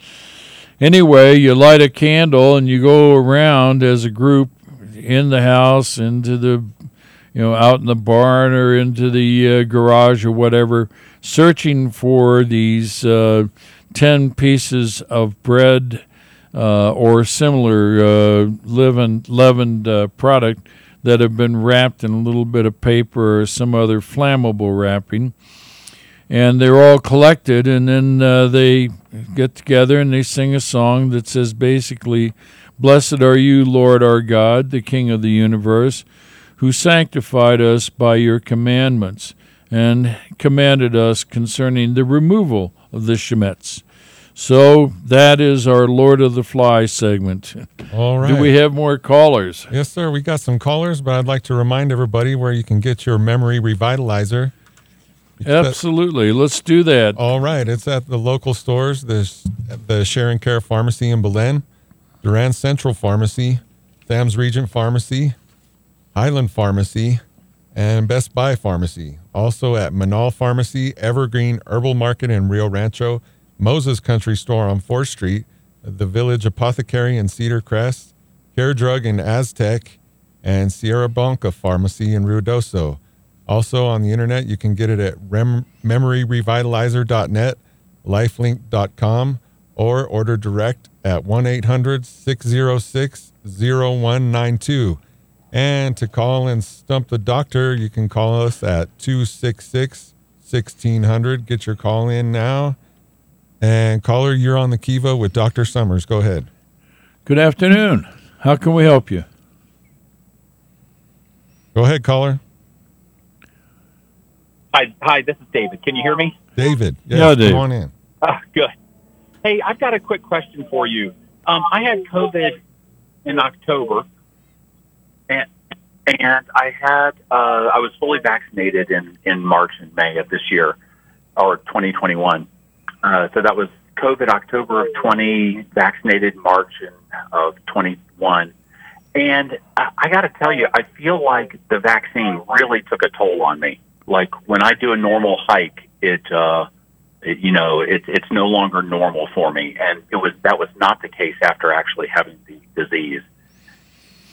anyway, you light a candle and you go around as a group in the house, into the, you know, out in the barn or into the uh, garage or whatever, searching for these uh, 10 pieces of bread uh, or similar uh, leavened, leavened uh, product that have been wrapped in a little bit of paper or some other flammable wrapping and they're all collected, and then uh, they get together and they sing a song that says basically, "Blessed are you, Lord our God, the King of the universe, who sanctified us by your commandments and commanded us concerning the removal of the shemitz." So that is our Lord of the Fly segment. All right. Do we have more callers? Yes, sir. We got some callers, but I'd like to remind everybody where you can get your memory revitalizer. Absolutely. Let's do that. All right. It's at the local stores, the, the Sharon Care Pharmacy in Belen, Duran Central Pharmacy, Sam's Regent Pharmacy, Highland Pharmacy, and Best Buy Pharmacy. Also at Manal Pharmacy, Evergreen Herbal Market in Rio Rancho, Moses Country Store on 4th Street, the Village Apothecary in Cedar Crest, Care Drug in Aztec, and Sierra Blanca Pharmacy in Ruidoso. Also on the internet, you can get it at rem- memoryrevitalizer.net, lifelink.com, or order direct at 1 800 606 0192. And to call and stump the doctor, you can call us at 266 1600. Get your call in now. And caller, you're on the Kiva with Dr. Summers. Go ahead. Good afternoon. How can we help you? Go ahead, caller. Hi, hi. This is David. Can you hear me? David. Yes, Yeah, Dave. Come on in. Ah, good. Hey, I've got a quick question for you. Um, I had COVID in October, and and I had uh, I was fully vaccinated in in March and May of this year, or 2021. Uh, so that was COVID October of 20, vaccinated March of 21. And I, I got to tell you, I feel like the vaccine really took a toll on me. Like when I do a normal hike, it, uh, it you know, it, it's no longer normal for me, and it was that was not the case after actually having the disease.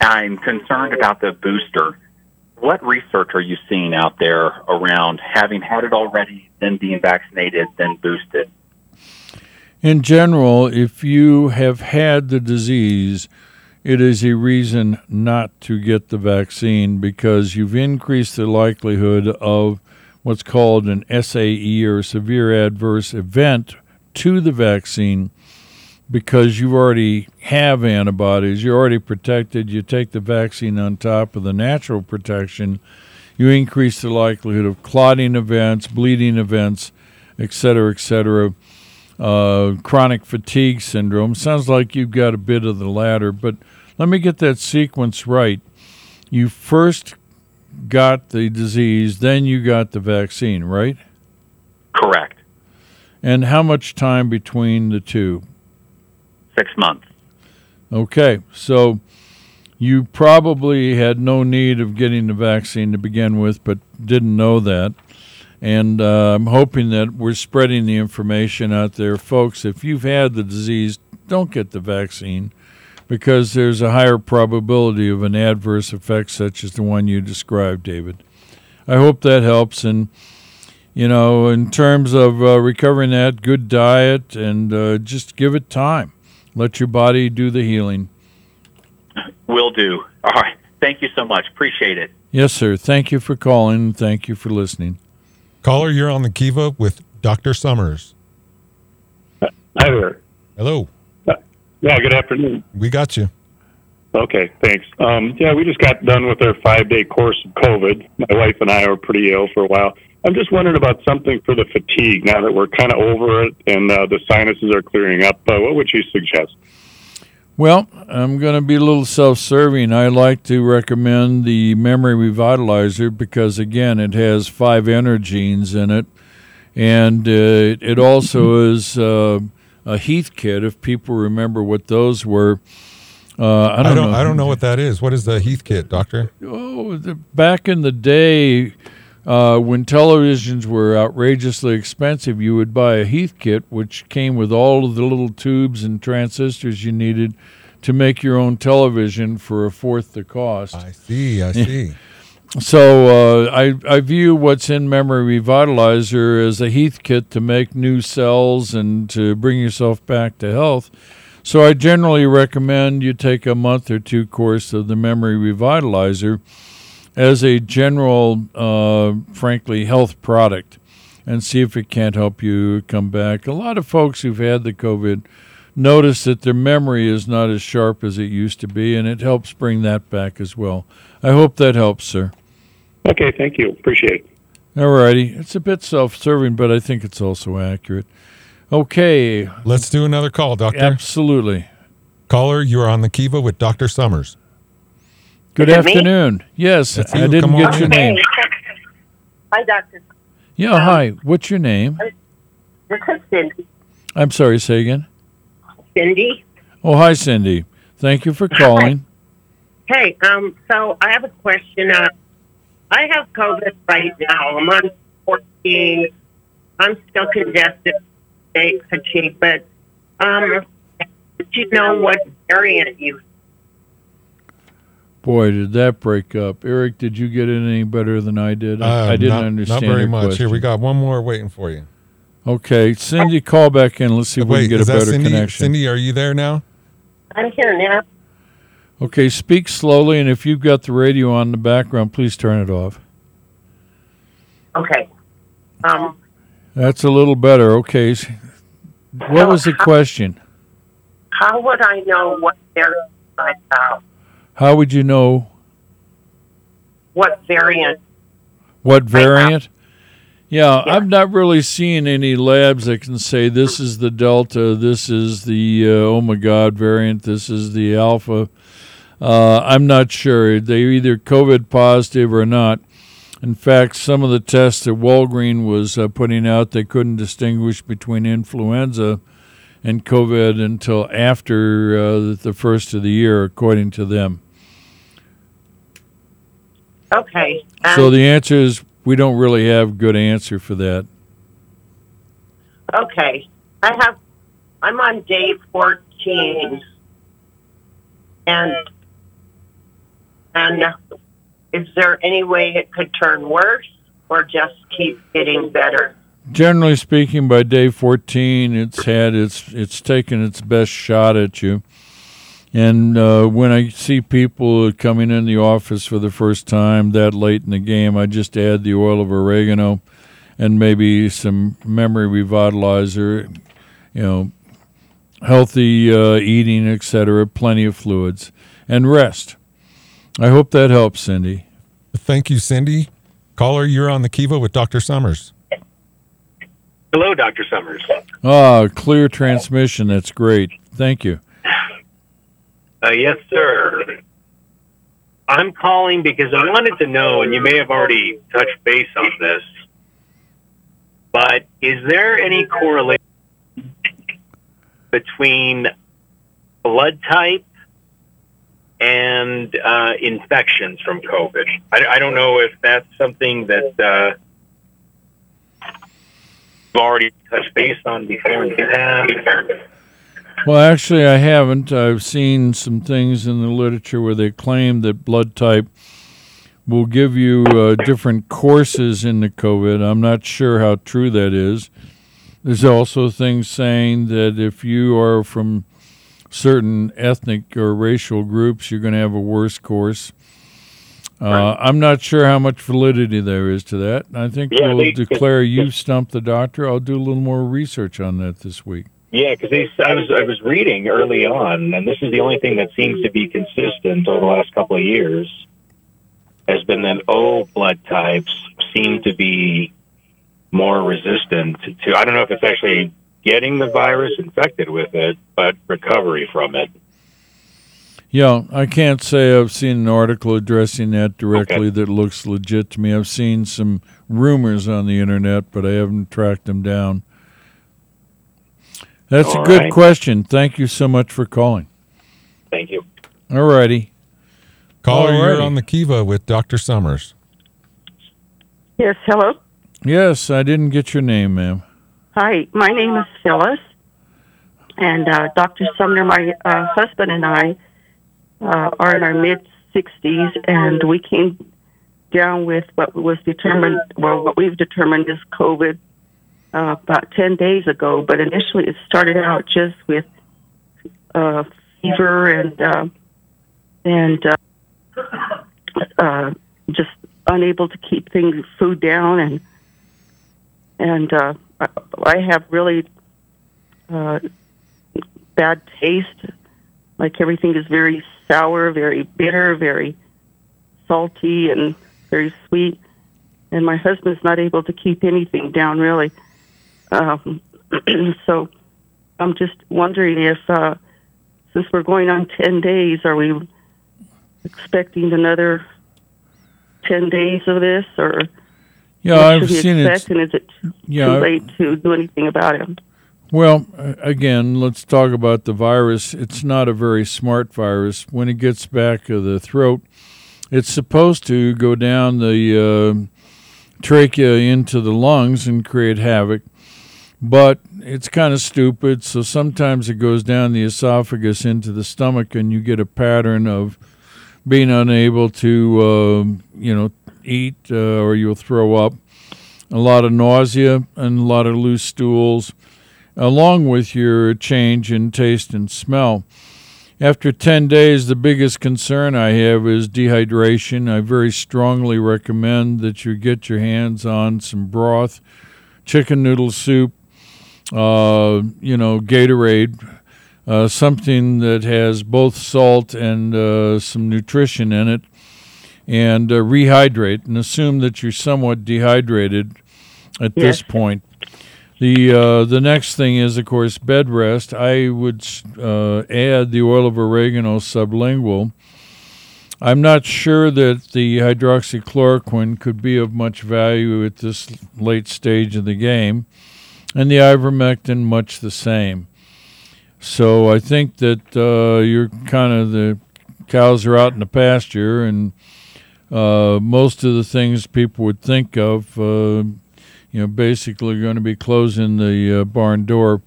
I'm concerned about the booster. What research are you seeing out there around having had it already, then being vaccinated, then boosted? In general, if you have had the disease, it is a reason not to get the vaccine because you've increased the likelihood of what's called an SAE or severe adverse event to the vaccine because you already have antibodies, you're already protected, you take the vaccine on top of the natural protection, you increase the likelihood of clotting events, bleeding events, et cetera, et cetera uh, chronic fatigue syndrome. Sounds like you've got a bit of the latter, but let me get that sequence right. You first got the disease, then you got the vaccine, right? Correct. And how much time between the two? Six months. Okay, so you probably had no need of getting the vaccine to begin with, but didn't know that. And uh, I'm hoping that we're spreading the information out there. Folks, if you've had the disease, don't get the vaccine because there's a higher probability of an adverse effect such as the one you described, David. I hope that helps. And, you know, in terms of uh, recovering that, good diet and uh, just give it time. Let your body do the healing. Will do. All right. Thank you so much. Appreciate it. Yes, sir. Thank you for calling. Thank you for listening. Caller, you're on the Kiva with Dr. Summers. Hi there. Hello. Yeah, good afternoon. We got you. Okay, thanks. Um, yeah, we just got done with our five day course of COVID. My wife and I were pretty ill for a while. I'm just wondering about something for the fatigue now that we're kind of over it and uh, the sinuses are clearing up. Uh, what would you suggest? Well, I'm going to be a little self serving. I like to recommend the Memory Revitalizer because, again, it has five Energines in it. And uh, it also *laughs* is uh, a Heathkit, if people remember what those were. Uh, I, don't I don't. know. I don't know what that is. What is the Heathkit, Doctor? Oh, the, back in the day, uh, when televisions were outrageously expensive, you would buy a Heathkit, which came with all of the little tubes and transistors you needed to make your own television for a fourth the cost. I see. I see. So uh, I, I view what's in Memory Revitalizer as a Heathkit to make new cells and to bring yourself back to health. So I generally recommend you take a month or two course of the Memory Revitalizer as a general, uh, frankly, health product and see if it can't help you come back. A lot of folks who've had the COVID notice that their memory is not as sharp as it used to be, and it helps bring that back as well. I hope that helps, sir. Okay, thank you. Appreciate it. All righty. It's a bit self serving, but I think it's also accurate. Okay. Let's do another call, Doctor. Absolutely. Caller, you are on the Kiva with Dr. Summers. Good Is me? afternoon. Yes, That's I you. didn't Come get on your in. name. Hi, Doctor. Yeah, hi. What's your name? This is Cindy. I'm sorry, say again. Cindy. Oh, hi, Cindy. Thank you for calling. Hey, um, so I have a question. Uh, I have COVID right now. I'm on 14. I'm still congested, stay fatigue, but um, did you know what variant you? Boy, did that break up. Eric, did you get it any better than I did? I, Uh, I didn't not, understand. Not very your much. Here, we got one more waiting for you. Okay, Cindy, call back in. Let's see if we can get a better Cindy? connection. Cindy, are you there now? I'm here now. Okay, speak slowly, and if you've got the radio on in the background, please turn it off. Okay. Um, That's a little better. Okay. s- What was the question? how would I know what they're have? How would you know What variant? what variant? Yeah, I've not really seen any labs that can say this is the Delta, this is the uh, oh my God variant, this is the Alpha. Uh, I'm not sure. They're either COVID positive or not. In fact, some of the tests that Walgreen was uh, putting out, they couldn't distinguish between influenza and COVID until after uh, the first of the year, according to them. Okay. Um, So the answer is we don't really have a good answer for that. Okay. I have, I'm on day 14. And, and is there any way it could turn worse or just keep getting better? Generally speaking, by day 14, it's had its it's taken its best shot at you. And uh, when I see people coming in the office for the first time that late in the game, I just add the oil of oregano and maybe some memory revitalizer, you know, healthy uh, eating, etc., plenty of fluids, and rest. I hope that helps, Cindy. Thank you, Cindy. Caller, you're on the Kiva with Dr. Summers. Hello, Dr. Summers. Ah, clear transmission. That's great. Thank you. Uh, yes, sir. I'm calling because I wanted to know, and you may have already touched base on this, but is there any correlation between blood type and uh, infections from COVID? I, I don't know if that's something that uh, you've already touched base on before. You have. Well, actually, I haven't. I've seen some things in the literature where they claim that blood type will give you uh, different courses in the COVID. I'm not sure how true that is. There's also things saying that if you are from certain ethnic or racial groups, you're going to have a worse course. Uh, I'm not sure how much validity there is to that. I think Yeah, we'll they- declare you stumped the doctor. I'll do a little more research on that this week. Yeah, because I was I was reading early on, and this is the only thing that seems to be consistent over the last couple of years, has been that O blood types seem to be more resistant to. I don't know if it's actually getting the virus infected with it, but recovery from it. Yeah, I can't say I've seen an article addressing that directly that looks legit to me. I've seen some rumors on the internet, but I haven't tracked them down. That's All a good right. question. Thank you so much for calling. Thank you. All righty. Caller, you're on the Kiva with Dr. Summers. Yes, hello. Yes, I didn't get your name, ma'am. Hi, my name is Phyllis, and uh, Dr. Sumner, my uh, husband, and I uh, are in our mid 60s, and we came down with what was determined, well, what we've determined is COVID uh, about 10 days ago. But initially, it started out just with uh, fever and uh, and uh, uh, just unable to keep things food down and and uh, I- have really uh, bad taste. Like everything is very sour, very bitter, very salty, and very sweet. And my husband's not able to keep anything down really. Um, *clears throat* so I'm just wondering if, uh, since we're going on ten days, are we expecting another ten days of this, or Yeah, what I've seen it. And is it Yeah, too late to do anything about it? Well, again, let's talk about the virus. It's not a very smart virus. When it gets back of the throat, it's supposed to go down the uh, trachea into the lungs and create havoc. But it's kind of stupid, so sometimes it goes down the esophagus into the stomach, and you get a pattern of being unable to, uh, you know, eat, uh, or you'll throw up. A lot of nausea and a lot of loose stools along with your change in taste and smell. After 10 days, the biggest concern I have is dehydration. I very strongly recommend that you get your hands on some broth, chicken noodle soup, uh, you know, Gatorade, uh, something that has both salt and uh, some nutrition in it, and uh, rehydrate and assume that you're somewhat dehydrated at this point. The uh, the next thing is, of course, bed rest. I would uh, add the oil of oregano sublingual. I'm not sure that the hydroxychloroquine could be of much value at this late stage of the game, and the ivermectin much the same. So I think that uh, you're kind of the cows are out in the pasture, and uh, most of the things people would think of, uh, you know, basically are going to be closing the uh, barn door.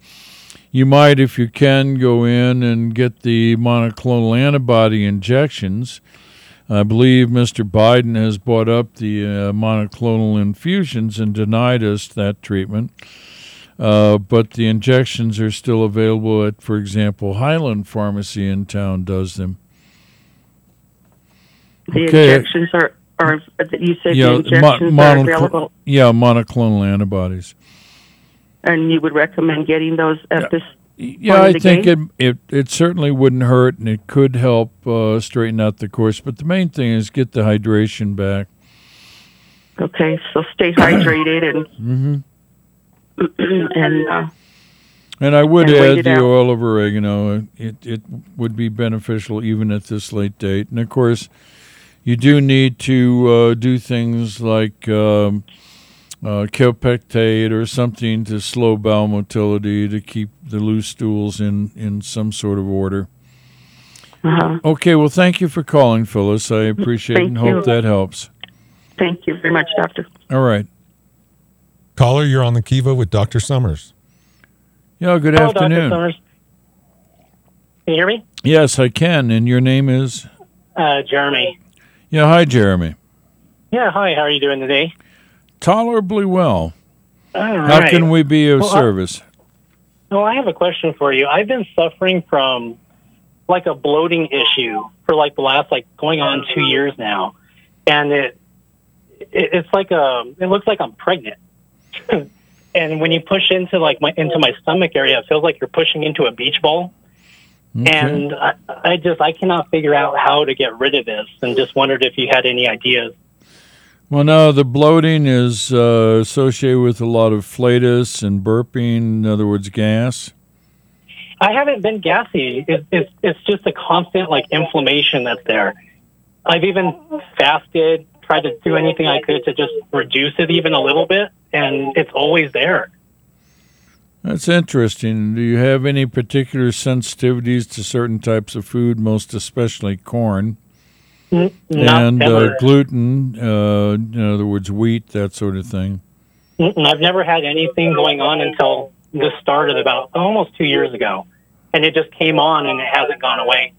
You might, if you can, go in and get the monoclonal antibody injections. I believe Mr. Biden has bought up the uh, monoclonal infusions and denied us that treatment. Uh, but the injections are still available at, for example, Highland Pharmacy in town does them. The Okay. injections are, are you said Yeah, the mo- injections are available, yeah, monoclonal antibodies. and you would recommend getting those at this Yeah, I think game? it, it it certainly wouldn't hurt, and it could help uh, straighten out the course. But the main thing is get the hydration back. Okay, so stay hydrated and hmm *clears throat* and uh, And I would And add the out. oil of oregano. It it would be beneficial even at this late date. And of course, you do need to uh, do things like um, uh, Kaopectate or something to slow bowel motility to keep the loose stools in, in some sort of order. uh Okay, well, thank you for calling, Phyllis. I appreciate it Thank and hope you. that helps. thank you very much, doctor. All right. Caller, you're on the Kiva with Dr. Summers. Yeah, good Hello, Dr. afternoon. Summers. Can you hear me? Yes, I can. And your name is? Uh, Jeremy. Yeah, hi, Jeremy. Yeah, hi. How are you doing today? Tolerably well. All How right. can we be of Well, I- service? Well, I have a question for you. I've been suffering from like a bloating issue for like the last like going on two years now, and it, it it's like a it looks like I'm pregnant. *laughs* and when you push into like my into my stomach area, it feels like you're pushing into a beach ball. Okay. And I, I just I cannot figure out how to get rid of this, and just wondered if you had any ideas. Well, no, the bloating is uh, associated with a lot of flatus and burping, in other words, gas. I haven't been gassy. It, it's it's just a constant like inflammation that's there. I've even fasted, tried to do anything I could to just reduce it even a little bit, and it's always there. That's interesting. Do you have any particular sensitivities to certain types of food, most especially corn? N- and uh, gluten, uh, in other words, wheat, that sort of thing. Mm-mm, I've never had anything going on until this started about almost two years ago, and it just came on and it hasn't gone away.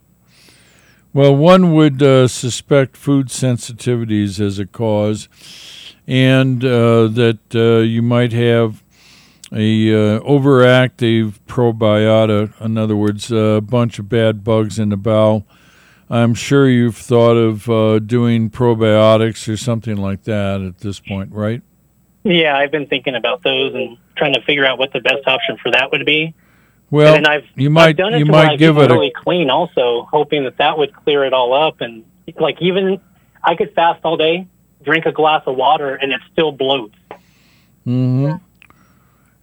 Well, one would uh, suspect food sensitivities as a cause, and uh, that uh, you might have a uh, overactive probiota. In other words, a bunch of bad bugs in the bowel. I'm sure you've thought of uh, doing probiotics or something like that at this point, right? Yeah, I've been thinking about those and trying to figure out what the best option for that would be. Well, and I've you might I've done it you might give it a really clean, also hoping that that would clear it all up. And like even I could fast all day, drink a glass of water, and it still bloats. Mm-hmm.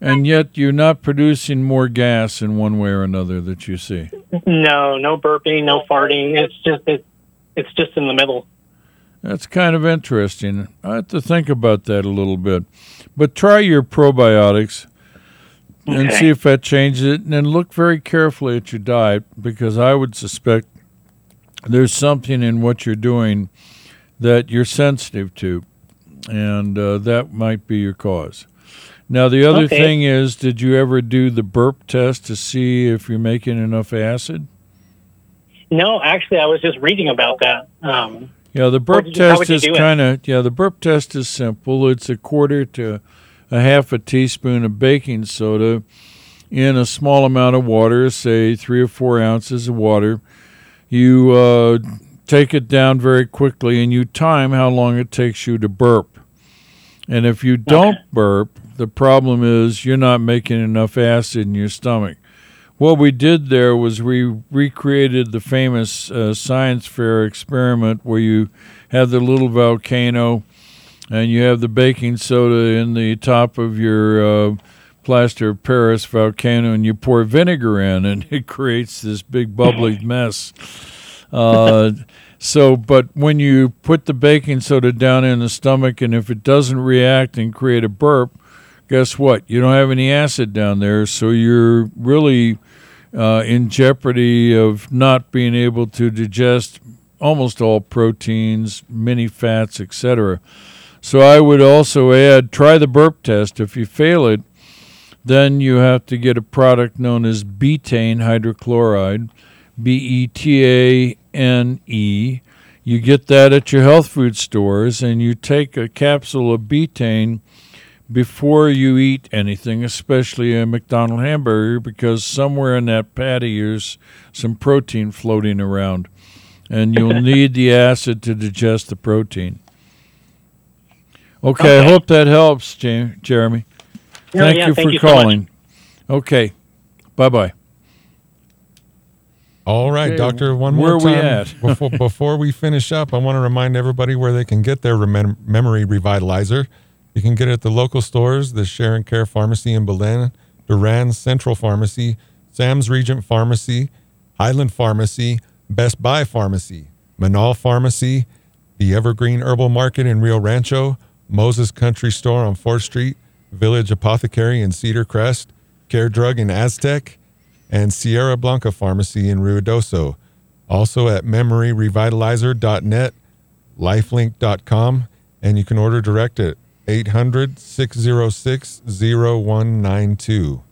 And yet you're not producing more gas in one way or another that you see. No, no burping, no farting. It's just it, it's just in the middle. That's kind of interesting. I have to think about that a little bit. But try your probiotics and see if that changes it. And then look very carefully at your diet because I would suspect there's something in what you're doing that you're sensitive to. And uh, that might be your cause. Now, the other Okay. thing is did you ever do the burp test to see if you're making enough acid? No, actually, I was just reading about that. Um, Yeah, the burp you- test is kind of yeah. The burp test is simple. It's a quarter to a half a teaspoon of baking soda in a small amount of water, say three or four ounces of water. You uh, take it down very quickly, and you time how long it takes you to burp. And if you don't burp, the problem is you're not making enough acid in your stomach. What we did there was we recreated the famous uh, science fair experiment where you have the little volcano and you have the baking soda in the top of your uh, plaster of Paris volcano and you pour vinegar in and *laughs* it creates this big bubbly mess. Uh, so, but when you put the baking soda down in the stomach and if it doesn't react and create a burp, guess what? You don't have any acid down there, so you're really uh, in jeopardy of not being able to digest almost all proteins, many fats, etc. So I would also add try the burp test. If you fail it, then you have to get a product known as betaine hydrochloride, B E T A N E. You get that at your health food stores, and you take a capsule of betaine before you eat anything, especially a McDonald hamburger, because somewhere in that patty there's some protein floating around, and you'll *laughs* need the acid to digest the protein. Okay, I hope that helps, Jeremy. No, Thank yeah, you thank for you so calling. okay, bye bye. All right, Okay, Doctor. One where more are we time at? *laughs* before before we finish up. I want to remind everybody where they can get their remem- memory revitalizer. You can get it at the local stores: the Sharon Care Pharmacy in Belen, Duran Central Pharmacy, Sam's Regent Pharmacy, Highland Pharmacy, Best Buy Pharmacy, Manal Pharmacy, the Evergreen Herbal Market in Rio Rancho, Moses Country Store on Fourth Street, Village Apothecary in Cedar Crest, Care Drug in Aztec, and Sierra Blanca Pharmacy in Ruidoso. Also at memoryrevitalizer.net, lifelink.com, and you can order direct at 800 606 0192.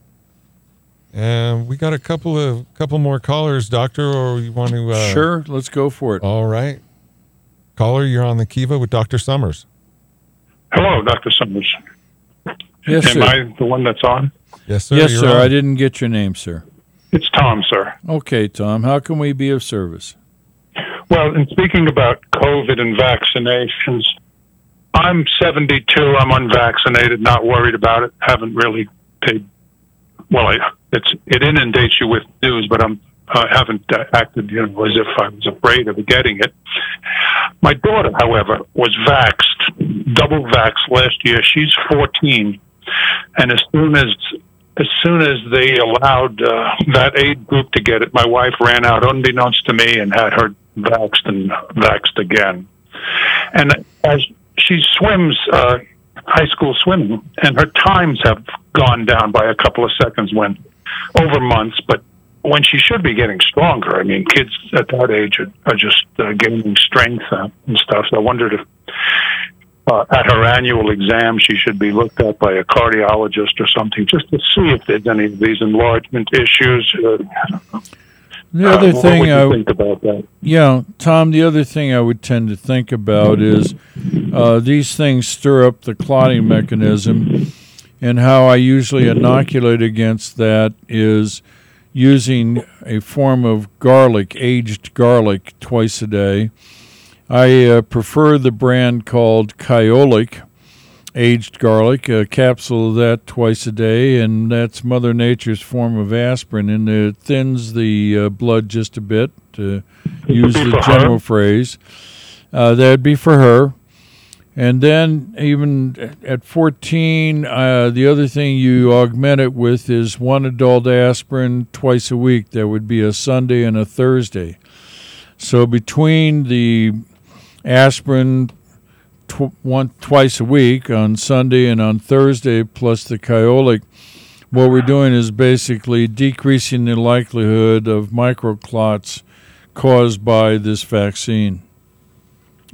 And we got a couple of couple more callers, Doctor, or you want to? Uh, sure, let's go for it. All right. Caller, you're on the Kiva with Dr. Summers. Hello, Dr. Summers. Yes, sir. Am sir. I the one that's on? Yes, sir. yes, you're sir. on. I didn't get your name, sir. It's Tom, sir. Okay, Tom. How can we be of service? Well, in speaking about COVID and vaccinations, I'm 72. I'm unvaccinated. Not worried about it. Haven't really paid. Well, I, it's it inundates you with news, but I'm I haven't uh, acted you know, as if I was afraid of getting it. My daughter, however, was vaxxed, double vaxxed last year. She's 14, and as soon as as soon as they allowed uh, that aid group to get it, my wife ran out unbeknownst to me and had her vaxxed and vaxxed again. And as she swims uh, high school swimming, and her times have gone down by a couple of seconds when over months, but when she should be getting stronger. I mean, kids at that age are, are just uh, gaining strength uh, and stuff. So I wondered if uh, at her annual exam she should be looked at by a cardiologist or something just to see if there's any of these enlargement issues. Uh, The other what thing I think about that? Yeah, Tom, the other thing I would tend to think about is uh, these things stir up the clotting mechanism, and how I usually inoculate against that is using a form of garlic, aged garlic, twice a day. I uh, prefer the brand called Kyolic, aged garlic, a capsule of that twice a day, and that's Mother Nature's form of aspirin, and it thins the uh, blood just a bit, to use the for her? general phrase. Uh, that'd be for her. And then, even at 14, uh, the other thing you augment it with is one adult aspirin twice a week. That would be a Sunday and a Thursday. So, between the aspirin tw- one twice a week on Sunday and on Thursday, plus the Kyolic, what we're doing is basically decreasing the likelihood of microclots caused by this vaccine,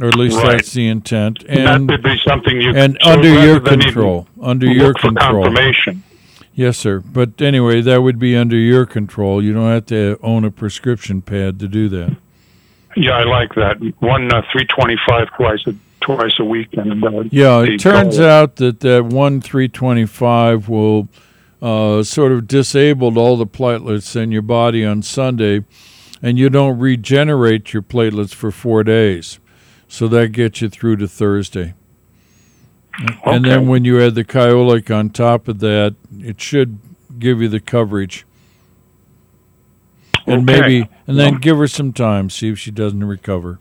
or at least Right. that's the intent. And that would be something you and so under your control, under your for control. confirmation. Yes, sir. But anyway, that would be under your control. You don't have to own a prescription pad to do that. Yeah, I like that. One uh, 325 twice a twice a week, and uh, Yeah, it turns goal- out that that one 325 will uh, sort of disable all the platelets in your body on Sunday, and you don't regenerate your platelets for four days. So that gets you through to Thursday. Okay. And then when you add the Kyolic on top of that, it should give you the coverage. And Okay. maybe, and then give her some time, see if she doesn't recover.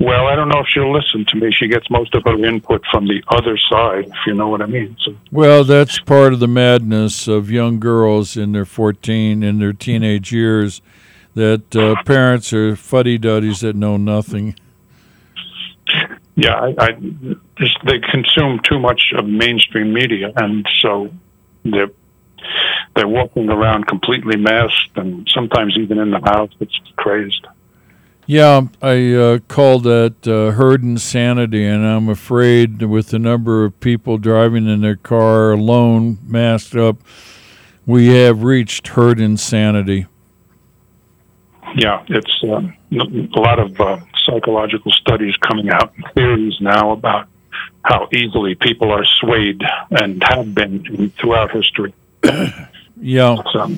Well, I don't know if she'll listen to me. She gets most of her input from the other side, if you know what I mean. So, Well, that's part of the madness of young girls in their 14, in their teenage years, that uh, parents are fuddy duddies that know nothing. yeah, I, I just, they consume too much of mainstream media, and so they're they're walking around completely masked, and sometimes even in the house. It's crazed. Yeah, I uh, call that uh, herd insanity, and I'm afraid with the number of people driving in their car alone, masked up, we have reached herd insanity. Yeah, it's uh, a lot of uh, psychological studies coming out, theories now about how easily people are swayed and have been throughout history. *coughs* Yeah. So,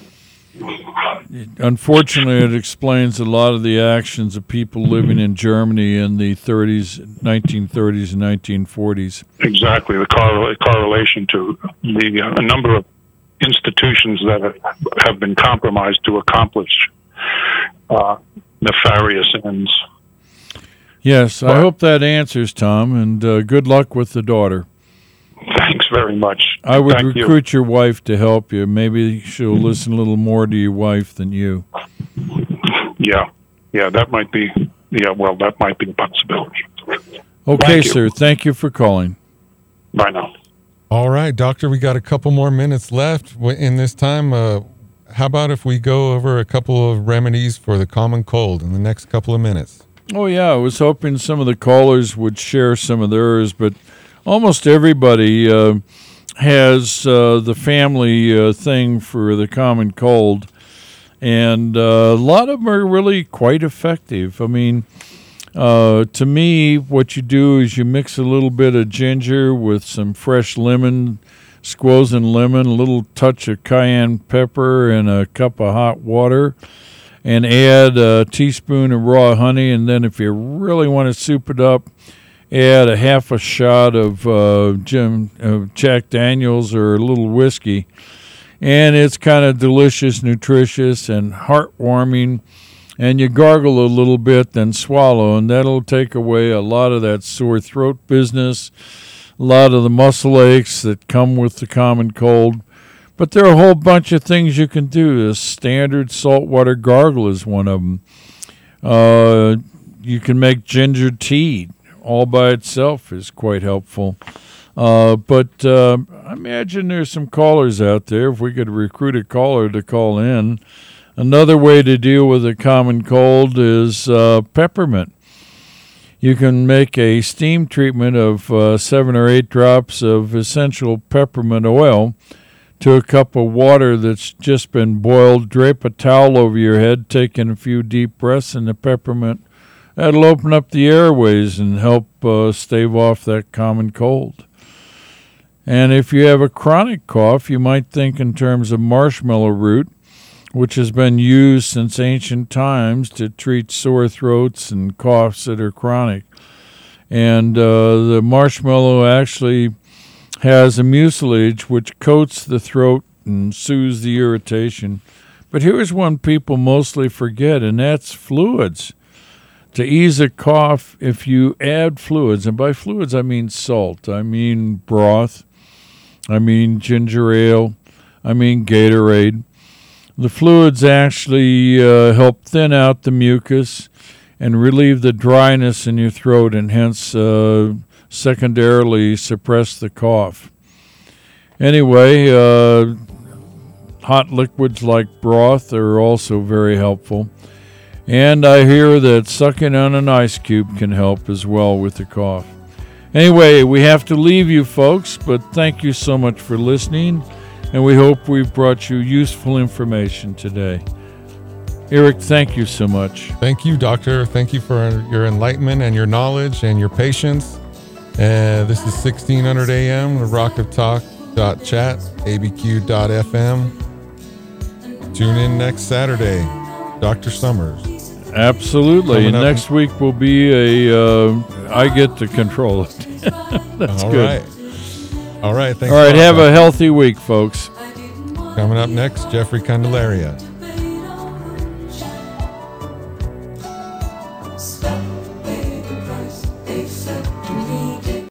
Unfortunately, it explains a lot of the actions of people living in Germany in the 30s, 1930s, and 1940s. exactly the correl- correlation to the uh, a number of institutions that have- have been compromised to accomplish uh, nefarious ends. Yes, I hope that answers, Tom, and uh, good luck with the daughter. Thanks very much. I would Thank you. recruit your wife to help you. Maybe she'll listen a little more to your wife than you. Yeah, yeah, that might be. Yeah, well, that might be a possibility. Okay, Thank sir. Thank you for calling. Bye now. All right, doctor, we got a couple more minutes left in this time. Uh, how about if we go over a couple of remedies for the common cold in the next couple of minutes? Oh, yeah. I was hoping some of the callers would share some of theirs, but almost everybody uh, has uh, the family uh, thing for the common cold. And uh, a lot of them are really quite effective. I mean, uh, to me, what you do is you mix a little bit of ginger with some fresh lemon, squozen lemon, a little touch of cayenne pepper, and a cup of hot water and add a teaspoon of raw honey. And then, if you really want to soup it up, add a half a shot of uh, Jim uh, Jack Daniels or a little whiskey, and it's kind of delicious, nutritious, and heartwarming. And you gargle a little bit, then swallow, and that'll take away a lot of that sore throat business, a lot of the muscle aches that come with the common cold. But there are a whole bunch of things you can do. A standard saltwater gargle is one of them. Uh, you can make ginger tea all by itself is quite helpful. Uh, but uh, I imagine there's some callers out there. If we could recruit a caller to call in, another way to deal with a common cold is uh, peppermint. You can make a steam treatment of uh, seven or eight drops of essential peppermint oil to a cup of water that's just been boiled. Drape a towel over your head, take in a few deep breaths, and the peppermint that'll open up the airways and help uh, stave off that common cold. And if you have a chronic cough, you might think in terms of marshmallow root, which has been used since ancient times to treat sore throats and coughs that are chronic. And uh, the marshmallow actually has a mucilage which coats the throat and soothes the irritation. But here's one people mostly forget, and that's fluids. To ease a cough, if you add fluids, and by fluids I mean salt, I mean broth, I mean ginger ale, I mean Gatorade. The fluids actually uh, help thin out the mucus and relieve the dryness in your throat and hence uh, secondarily suppress the cough. Anyway, uh, hot liquids like broth are also very helpful. And I hear that sucking on an ice cube can help as well with the cough. Anyway, we have to leave you folks, but thank you so much for listening and we hope we've brought you useful information today. Eric, thank you so much. Thank you, Doctor. Thank you for your enlightenment and your knowledge and your patience. Uh, this is 1600 AM, the Rock of Talk chat, abq.fm. Tune in next Saturday, Dr. Summers. Absolutely. Coming Next up. week will be a. Uh, I get to control it. *laughs* That's All good. Right. All right. Thanks All right. Have a healthy week, folks. Coming up next, Jeffrey Candelaria.